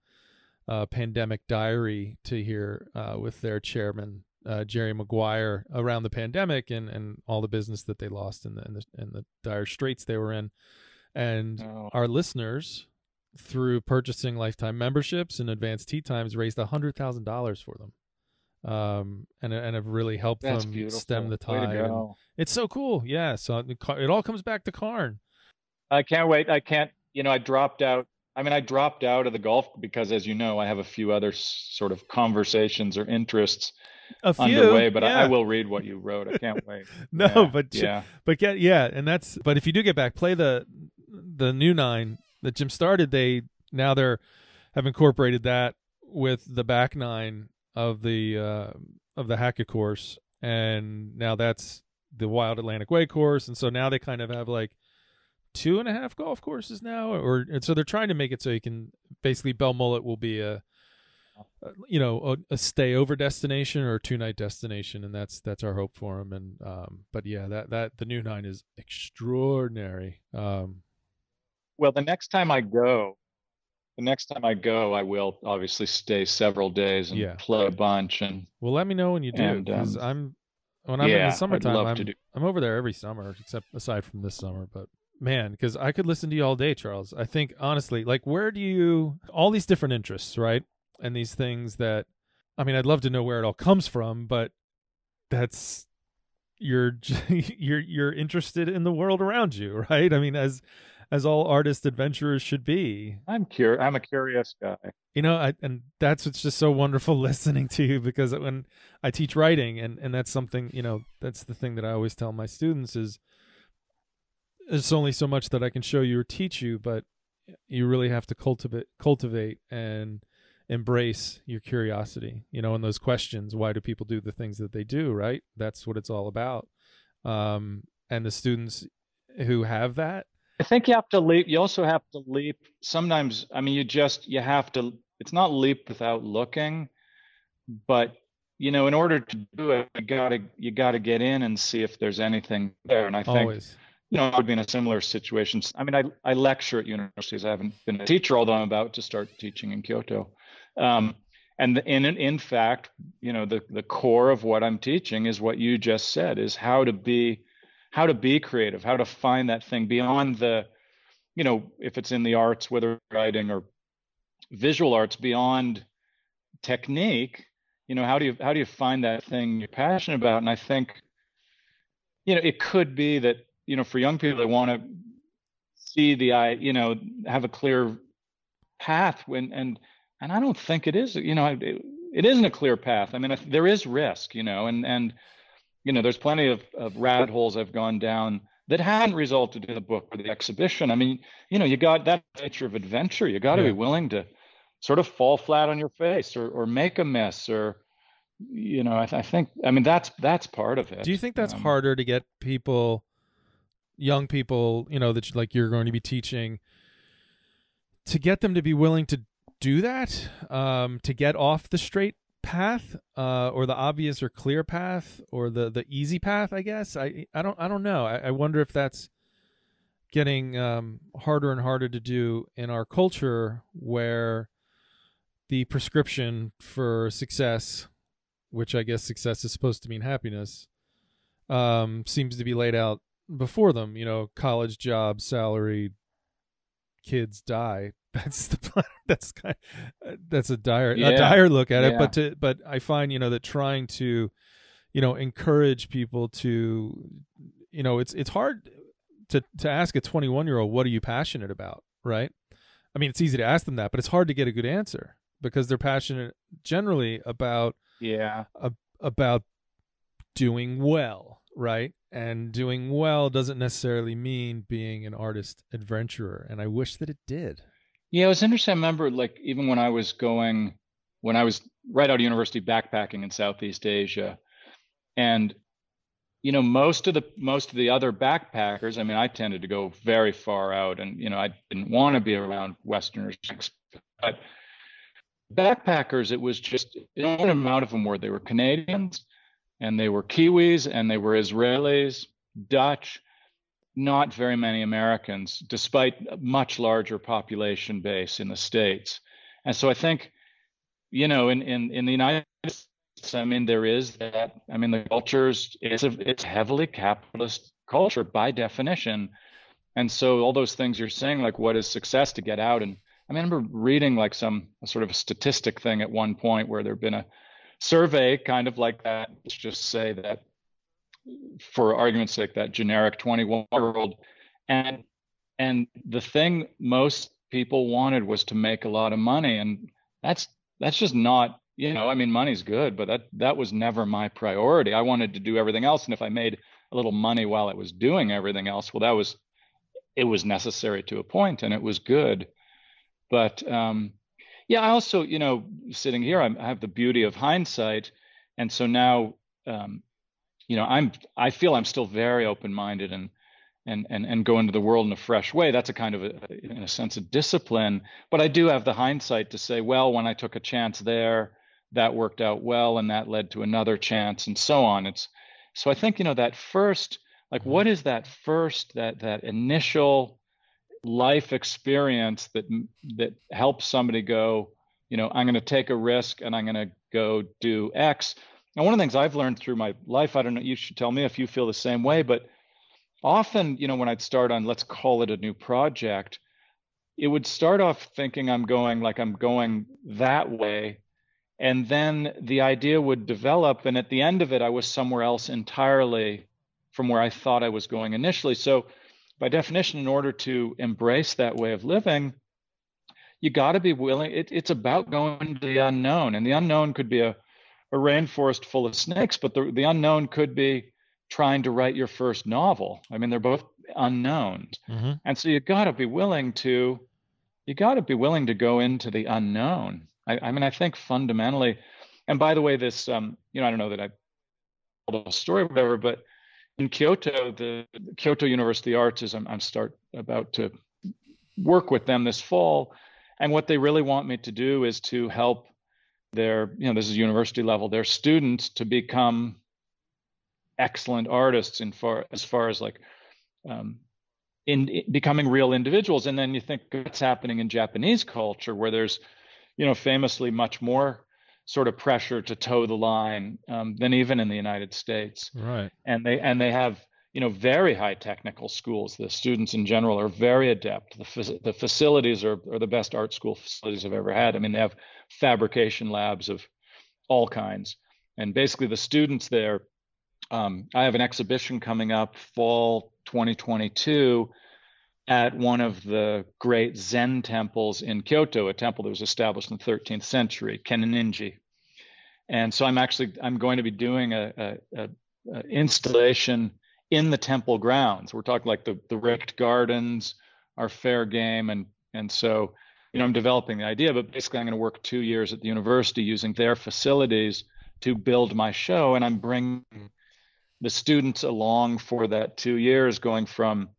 a, pandemic diary to hear uh, with their chairman uh, Jerry Maguire around the pandemic and, and all the business that they lost and the in the, in the dire straits they were in, and oh. our listeners through purchasing lifetime memberships and advanced tee times raised a hundred thousand dollars for them um, and and have really helped That's them beautiful. stem the tide. It's so cool, yeah. So it all comes back to Carn. I can't wait. I can't. You know, I dropped out. I mean, I dropped out of the golf because, as you know, I have a few other sort of conversations or interests a few, underway. But yeah. I, I, will read what you wrote. I can't wait. [laughs] no, yeah, but yeah, but get yeah, and that's. But if you do get back, play the the new nine that Jim started. They now they're have incorporated that with the back nine of the uh, of the Hackett course, and now that's the Wild Atlantic Way course, and so now they kind of have like two and a half golf courses now, or and so they're trying to make it so you can basically Belmullet will be a, you know a, a, stay over destination or two night destination, and that's that's our hope for them. And um, but yeah, that that the new nine is extraordinary. Um, well, the next time I go, the next time I go, I will obviously stay several days and yeah. play a bunch. And well, let me know when you do because um, I'm when I'm yeah, in the summertime. I'm, do... I'm over there every summer, except aside from this summer. But man, because I could listen to you all day, Charles. I think honestly, like, where do you all these different interests, right? And these things that, I mean, I'd love to know where it all comes from, but that's you're [laughs] you're you're interested in the world around you, [laughs] right? I mean, as as all artist adventurers should be. I'm curious. I'm a curious guy. You know, I, and that's what's just so wonderful [laughs] listening to you because when I teach writing, and and that's something you know, that's the thing that I always tell my students is, there's only so much that I can show you or teach you, but you really have to cultivate cultivate and embrace your curiosity you know and those questions why do people do the things that they do right that's what it's all about um, and the students who have that i think you have to leap you also have to leap sometimes i mean you just you have to it's not leap without looking but you know in order to do it you gotta you gotta get in and see if there's anything there and i think always you know, I would be in a similar situation. I mean, I, I lecture at universities. I haven't been a teacher, although I'm about to start teaching in Kyoto. Um, and in in fact, you know, the the core of what I'm teaching is what you just said: is how to be how to be creative, how to find that thing beyond the, you know, if it's in the arts, whether writing or visual arts, beyond technique. You know, how do you how do you find that thing you're passionate about? And I think, you know, it could be that you know, for young people, they want to see the eye, you know, have a clear path when and and I don't think it is. You know, it, it isn't a clear path. I mean, there is risk, you know, and and you know, there's plenty of, of rabbit holes I've gone down that hadn't resulted in the book or the exhibition. I mean, you know, you got that nature of adventure. You got to yeah. be willing to sort of fall flat on your face or or make a mess or you know, I, th- I think I mean that's that's part of it. Do you think that's um, harder to get people young people, you know, that like you're going to be teaching to get them to be willing to do that, um, to get off the straight path, uh, or the obvious or clear path, or the the easy path. I guess I I don't I don't know. I, I wonder if that's getting um, harder and harder to do in our culture, where the prescription for success, which I guess success is supposed to mean happiness, um, seems to be laid out before them. You know, college job, salary, kids die. That's the [laughs] that's kind of, uh, that's a dire yeah. a dire look at yeah. it. But to but I find you know that trying to you know encourage people to you know it's it's hard to to ask a 21 year old what are you passionate about right i mean it's easy to ask them that but it's hard to get a good answer because they're passionate generally about yeah a, about doing well right and doing well doesn't necessarily mean being an artist adventurer and i wish that it did yeah it was interesting. I remember like even when i was going when i was right out of university backpacking in southeast asia and you know most of the most of the other backpackers i mean i tended to go very far out and you know i didn't want to be around westerners but backpackers it was just an amount of them were they were canadians and they were Kiwis and they were Israelis, Dutch, not very many Americans, despite a much larger population base in the States. And so I think, you know, in, in, in the United States, I mean, there is that, I mean, the culture's, it's a, it's heavily capitalist culture by definition. And so all those things you're saying, like what is success to get out? And I mean, I remember reading like some sort of statistic thing at one point where there'd been a, survey kind of like that let's just say that for argument's sake that generic 21 year old and and the thing most people wanted was to make a lot of money and that's that's just not you know i mean money's good but that that was never my priority. I wanted to do everything else and if i made a little money while i was doing everything else well that was it was necessary to a point and it was good. But um yeah, I also, you know, sitting here, I'm, i have the beauty of hindsight, and so now, um, you know, I'm I feel I'm still very open-minded and and and and go into the world in a fresh way. That's a kind of, a, in a sense, a discipline. But I do have the hindsight to say, well, when I took a chance there, that worked out well, and that led to another chance, and so on. It's so I think you know that first, like, mm-hmm. what is that first, that that initial life experience that that helps somebody go you know i'm going to take a risk and i'm going to go do x and one of the things i've learned through my life i don't know you should tell me if you feel the same way but often you know when i'd start on let's call it a new project it would start off thinking i'm going like i'm going that way and then the idea would develop and at the end of it i was somewhere else entirely from where i thought i was going initially so by definition, in order to embrace that way of living, you got to be willing. It, it's about going to the unknown, and the unknown could be a, a rainforest full of snakes, but the, the unknown could be trying to write your first novel. I mean, they're both unknowns, mm-hmm. and so you got to be willing to you got to be willing to go into the unknown. I, I, mean, I think fundamentally, and by the way, this um, you know, I don't know that I told a story or whatever, but in Kyoto, the Kyoto University Arts is I'm, I'm start about to work with them this fall, and what they really want me to do is to help their, you know, this is university level, their students to become excellent artists in far as far as like um, in, in, becoming real individuals. And then you think what's happening in Japanese culture, where there's, you know, famously much more sort of pressure to toe the line um, than even in the United States. Right. And they and they have you know very high technical schools. The students in general are very adept. The the facilities are are the best art school facilities I've ever had. I mean, they have fabrication labs of all kinds, and basically the students there. Um, I have an exhibition coming up fall 2022 at one of the great Zen temples in Kyoto, a temple that was established in the 13th century, Kenninji. And so I'm actually I'm going to be doing a, a, a, a installation in the temple grounds. We're talking like the the raked gardens are fair game, and and so you know I'm developing the idea. But basically, I'm going to work two years at the university using their facilities to build my show, and I'm bringing the students along for that two years, going from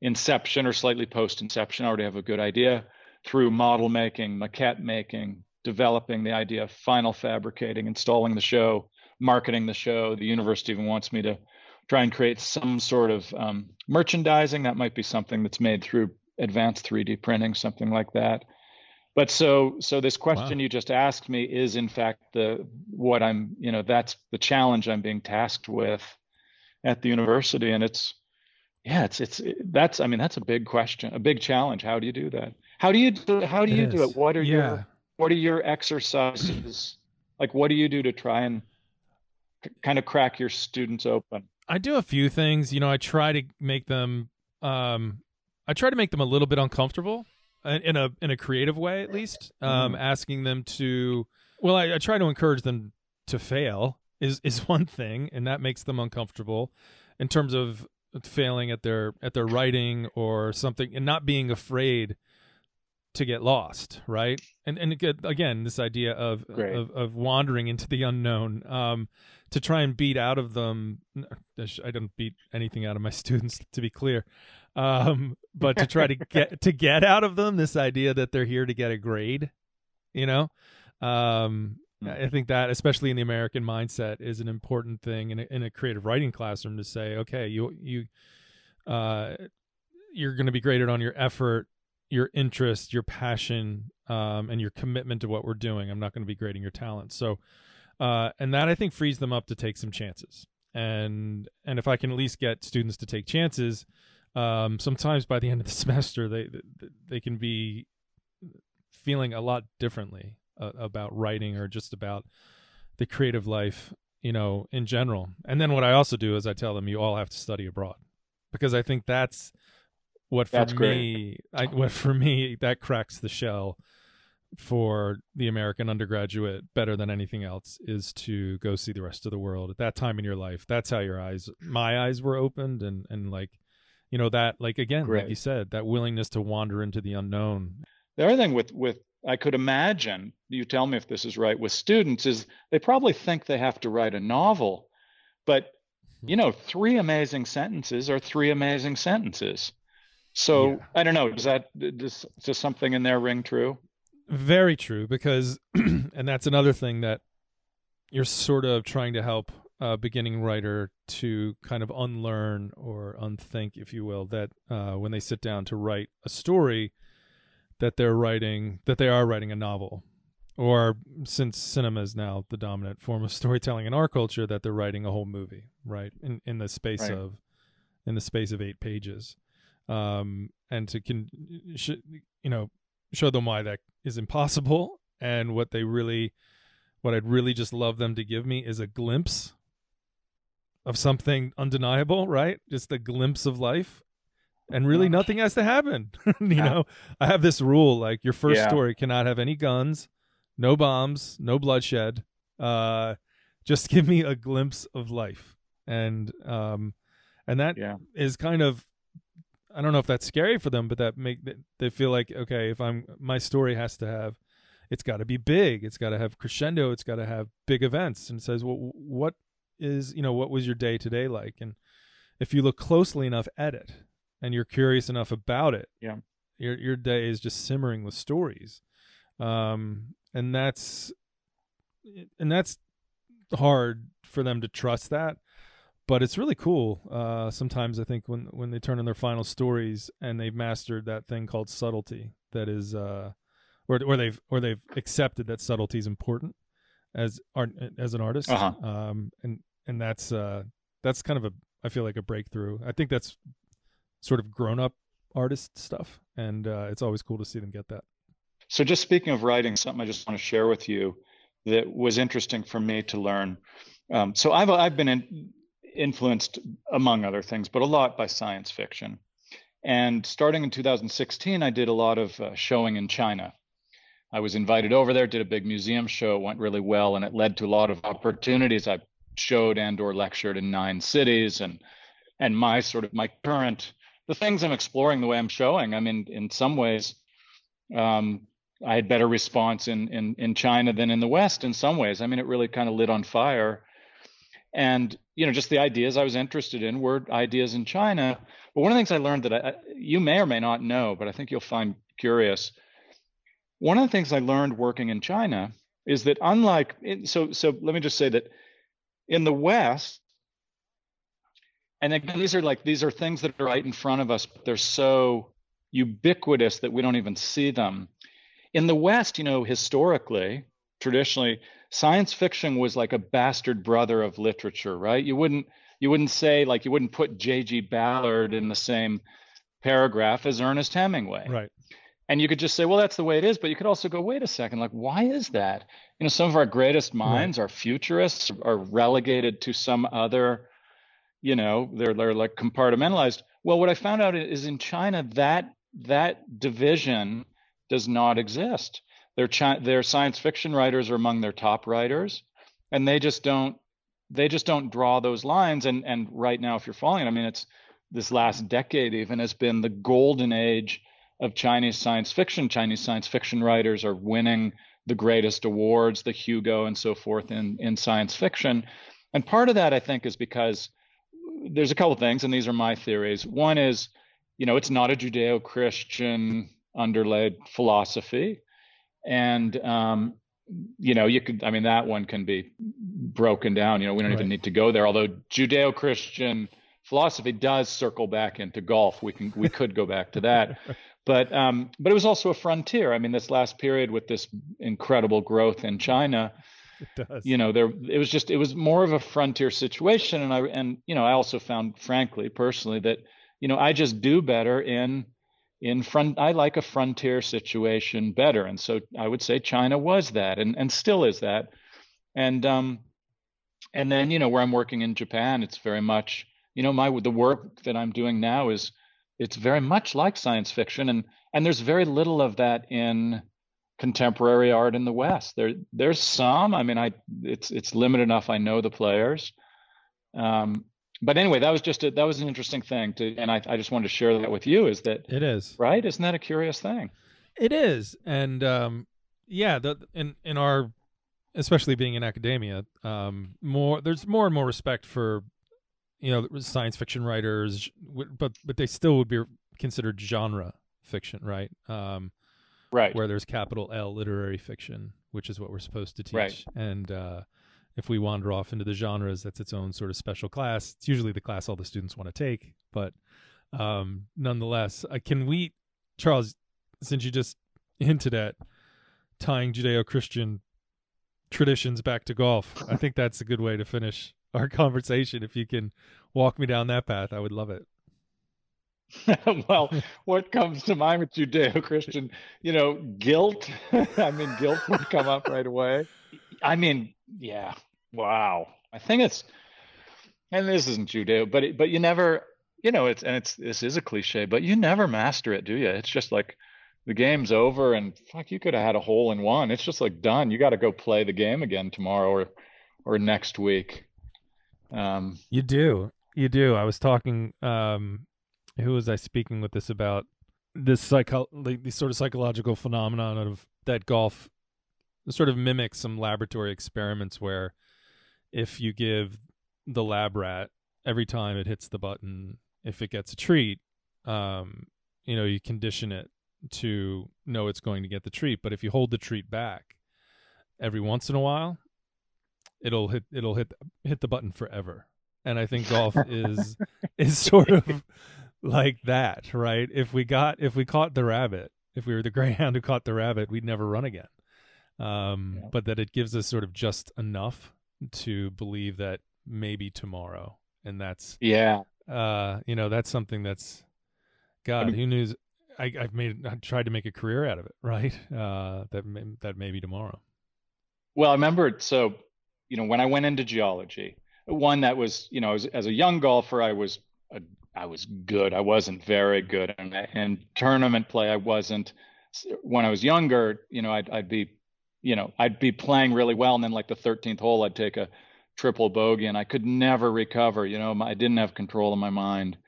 inception or slightly post inception, I already have a good idea, through model making, maquette making, developing the idea, of final fabricating, installing the show, marketing the show. The university even wants me to try and create some sort of um, merchandising. That might be something that's made through advanced 3D printing, something like that. But so so this question wow. you just asked me is in fact the what I'm you know that's the challenge I'm being tasked with at the university, and it's yeah, it's it's that's I mean that's a big question, a big challenge. How do you do that? How do you do how do it you is. do it? What are yeah. your what are your exercises? like what do you do to try and kind of crack your students open? I do a few things. You know, I try to make them um I try to make them a little bit uncomfortable in a in a creative way at least. Um mm. asking them to well, I, I try to encourage them to fail is is [laughs] one thing and that makes them uncomfortable in terms of failing at their at their writing or something and not being afraid to get lost right and and again this idea of, of, of wandering into the unknown um to try and beat out of them i don't beat anything out of my [laughs] students to be clear um but to try to [laughs] get to get out of them this idea that they're here to get a grade you know um I think that, especially in the American mindset, is an important thing in a, in a creative writing classroom to say, okay, you you uh, you're going to be graded on your effort, your interest, your passion, um, and your commitment to what we're doing. I'm not going to be grading your talent. So, uh, and that I think frees them up to take some chances. And and if I can at least get students to take chances, um, sometimes by the end of the [laughs] semester, they they can be feeling a lot differently uh, about writing or just about the creative life, you know, in general. And then what I also do is I tell them you all have to study abroad because I think that's what for that's me, I, what for me that cracks the shell for the American undergraduate better than anything else is to go see the rest of the world at that time in your life. That's how your eyes, my eyes were opened and, and like, you know, that like, again, Great. like you said, that willingness to wander into the unknown. The other thing with, with I could imagine, you tell me if this is right, with students is they probably think they have to write a novel, but you hmm. know, three amazing sentences are three amazing sentences. So yeah. I don't know, does that does, does something in there ring true? Very true, because [clears throat] and that's another thing that you're sort of trying to help a beginning writer to kind of unlearn or unthink, if you will, that uh, when they sit down to write a story, that they're writing that they are writing a novel or since cinema is now the dominant form of [laughs] storytelling in our culture that they're writing a whole movie right in in the space right. of in the space of 8 pages um and to can sh- you know show them why that is impossible and what they really what I'd really just love them to give me is a glimpse of something undeniable right just a glimpse of life and really nothing has to happen. [laughs] you know, I have this rule like your first Yeah. story cannot have any guns, no bombs, no bloodshed. Uh, just give me a glimpse of life, and um, and that Yeah. is kind of I don't know if that's scary for them, but that make they feel like okay, if I'm my story has to have it's got to be big, it's got to have crescendo, it's got to have big events, and it says well, what is you know what was your day today like, and if you look closely enough at it and you're curious enough about it, Yeah. your your day is just simmering with stories, um, and that's and that's hard for them to trust that but it's really cool. Uh, sometimes I think when when they turn in their final stories and they've mastered that thing called subtlety, that is, uh, or or they've or they've accepted that subtlety is important as art as an artist, Uh-huh. um, and and that's uh, that's kind of a I feel like a breakthrough. I think that's sort of grown up artist stuff, and uh, it's always cool to see them get that. So, just speaking of writing, something I just want to share with you that was interesting for me to learn. Um, so, I've I've been in, influenced, among other things, but a lot by science fiction. And starting in 2016, I did a lot of uh, showing in China. I was invited over there, did a big museum show, it went really well, and it led to a lot of opportunities. I showed and/or lectured in nine cities, and and my sort of my current the things I'm exploring, the way I'm showing. I mean, in some ways, um, I had better response in, in in China than in the West in some ways. I mean, it really kind of lit on fire. And you know, just the ideas I was interested in were ideas in China. But one of the things I learned that I, you may or may not know, but I think you'll find curious. One of the things I learned working in China is that unlike so so let me just say that in the West, and again, these are like these are things that are right in front of us, but they're so ubiquitous that we don't even see them. In the West, you know, historically, traditionally, science fiction was like a bastard brother of literature, right? You wouldn't you wouldn't say like you wouldn't put J.G. Ballard in the same paragraph as Ernest Hemingway. Right. And you could just say, well, that's the way it is. But you could also go, wait a second, like, why is that? You know, some of our greatest minds, our futurists, are relegated to some other, you know, they're they're like compartmentalized. Well, what I found out is in China that that division does not exist. Their chi- their science fiction writers are among their top writers, and they just don't they just don't draw those lines. And and right now, if you're following, it, I mean, it's this last decade even has been the golden age of Chinese science fiction. Chinese science fiction writers are winning the greatest awards, the Hugo and so forth in, in science fiction. And part of that, I think, is because there's a couple things, and these are my theories. One is, you know, it's not a Judeo Christian underlaid philosophy. And, um, you know, you could, I mean, that one can be broken down. You know, we don't Right. even need to go there, although Judeo Christian philosophy does circle back into golf. We can, we could go back to that [laughs] but um, but it was also a frontier. I mean, this last period with this incredible growth in China, It does. you know, there it was just it was more of a frontier situation, and I and you know I also found, frankly, personally, that you know I just do better in in front. I like a frontier situation better, and so I would say China was that, and and still is that, and um, and then you know where I'm working in Japan, it's very much you know my the work that I'm doing now is it's very much like science fiction. And and there's very little of that in contemporary art in the west. There there's some. I mean i it's it's limited enough. I know the players. Um but anyway that was just a, that was an interesting thing to and I, I just wanted to share that with you is that it is. right isn't that a curious thing It is, and um, yeah, the, in in our, especially being in academia, um, more there's more and more respect for, you know, science fiction writers, but but they still would be considered genre fiction, right? Um, right where there's capital L literary fiction, which is what we're supposed to teach, Right. and uh, if we wander off into the genres, that's its own sort of special class. It's usually the class all the students want to take, but um, nonetheless, uh, can we, Charles, since you just hinted at tying Judeo-Christian traditions back to golf, I think that's a good way to finish our [laughs] conversation. If you can walk me down that path, I would love it. [laughs] well, what comes to mind with Judeo-Christian, you know, guilt. [laughs] I mean, guilt would come up right away. I mean, yeah, wow. I think it's, and this isn't Judeo, but it, but you never, you know, it's and it's this is a cliche, but you never master it, do you? It's just like the game's over and fuck, you could have had a hole in one. It's just like done. You got to go play the game again tomorrow or or next week. Um, you do, you do. I was talking. Um, who was I speaking with this about? This psycho, like, these sort of psychological phenomenon of that golf sort of mimics some laboratory experiments where if you give the lab rat every time it hits the button, if it gets a treat, um, you know, you condition it to know it's going to get the treat. But if you hold the treat back every once in a while, it'll hit it'll hit hit the button forever. And I think golf [laughs] is is sort of like that, right? If we got if we caught the rabbit, if we were the [laughs] greyhound who caught the rabbit, we'd never run again. Um, yeah. but that it gives us sort of just enough to believe that maybe tomorrow and that's yeah. uh you know that's something that's god I mean, who knew I, I've made I tried to make a career out of it [laughs] right? Uh that may, that maybe tomorrow. Well I remember so you know when I went into geology one that was you know as, as a young golfer I was a, I was good. I wasn't very good and, and tournament play. I wasn't when I was younger you know I'd, I'd be you know I'd be playing really well and then like the 13th hole I'd take a triple bogey and I could never recover. You know, I didn't have control of my mind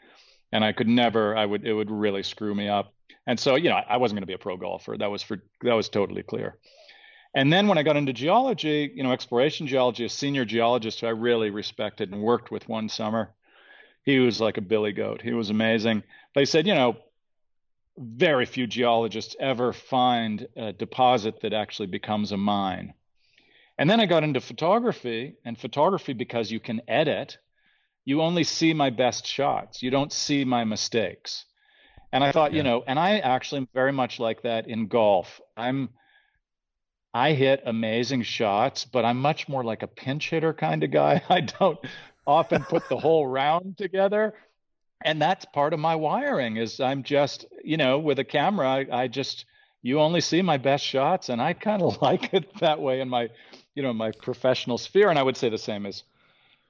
and I could never, I would, it would really screw me up. And so, you know, I wasn't going to be a pro golfer. That was for, that was totally clear. And then when I got into geology, you know, exploration geology, a senior geologist who I really respected and worked with one summer, he was like a billy goat. He was amazing. They said, you know, very few geologists ever find a deposit that actually becomes a mine. And then I got into photography, and photography, because you can edit, you only see my best shots. You don't see my mistakes. And I thought, yeah. you know, and I actually am very much like that in golf. I'm, I hit amazing shots, but I'm much more like a pinch hitter kind of guy. [laughs] I don't often put the whole round together. And that's part of my wiring is I'm just, you know, with a camera, I, I just, you only see my best shots. And I kind of [laughs] like it that way in my you know my professional sphere. And i would say the same as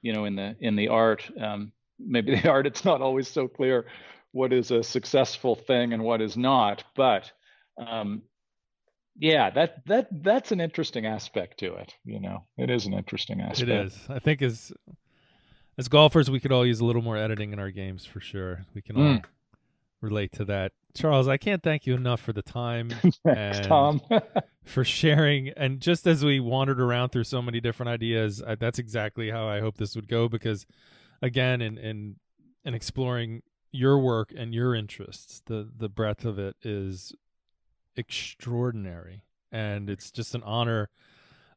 you know in the in the art um, maybe the [laughs] art it's not always so clear what is a successful thing and what is not. But um, yeah that that that's an interesting aspect to it you know. It is an interesting aspect. it is. I think as as golfers we could all use a little more editing in our games for sure we can all mm. relate to that Charles, I can't thank you enough for the time [laughs] Thanks, Tom. [laughs] for sharing. And just as we wandered around through so many different ideas, I, that's exactly how I hope this would go. Because, again, in in in exploring your work and your interests, the the breadth of it is extraordinary, and it's just an honor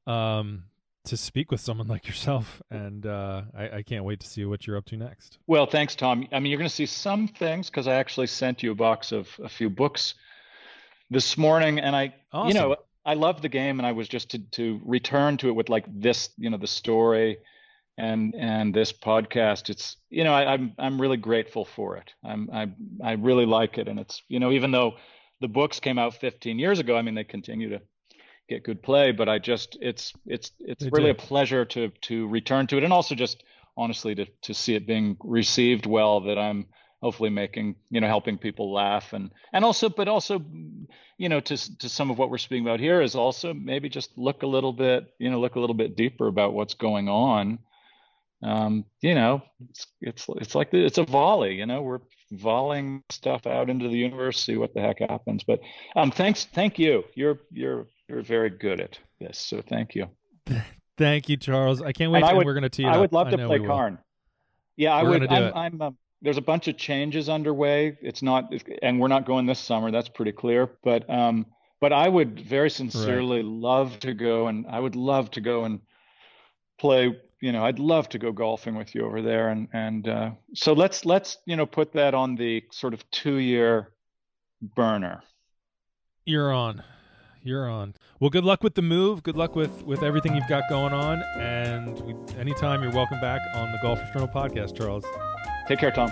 um, to speak with someone [laughs] like yourself, and uh, I, I, can't wait to see what you're up to next. Well, thanks, Tom. I mean, you're going to see some things because I actually sent you a box of a few books this morning, and I, awesome. you know, I love the game, and I was just to to return to it with like this, you know, the story and and this podcast. It's you know, I, I'm I'm really grateful for it. I'm I I really like it, and it's you know, even though the books came out 15 years ago, I mean, they continue to get good play. But I just it's it's it's they really do. a pleasure to to return to it, and also just honestly to to see it being received well. That I'm hopefully making you know helping people laugh and and also but also you know to to some of what we're speaking about here is also maybe just look a little bit you know look a little bit deeper about what's going on um you know it's it's it's like the, it's a volley you know we're volleying stuff out into the universe see what the heck happens but um thanks thank you you're you're you're very good at this, so thank you. [laughs] thank you, Charles. I can't wait. Till we're going to tee I would love to play Carn. Yeah, I we're would. I'm, I'm uh, there's a bunch of changes underway. It's not, and we're not going this summer. That's pretty clear. But um, but I would very sincerely right. love to go, and I would love to go and play. You know, I'd love to go golfing with you over there, and and uh, so let's let's you know put that on the sort of two year burner. You're on you're on. Well, good luck with the move. Good luck with with everything you've got going on. And we, anytime you're welcome back on the Golfers Journal podcast, Charles. Take care, Tom.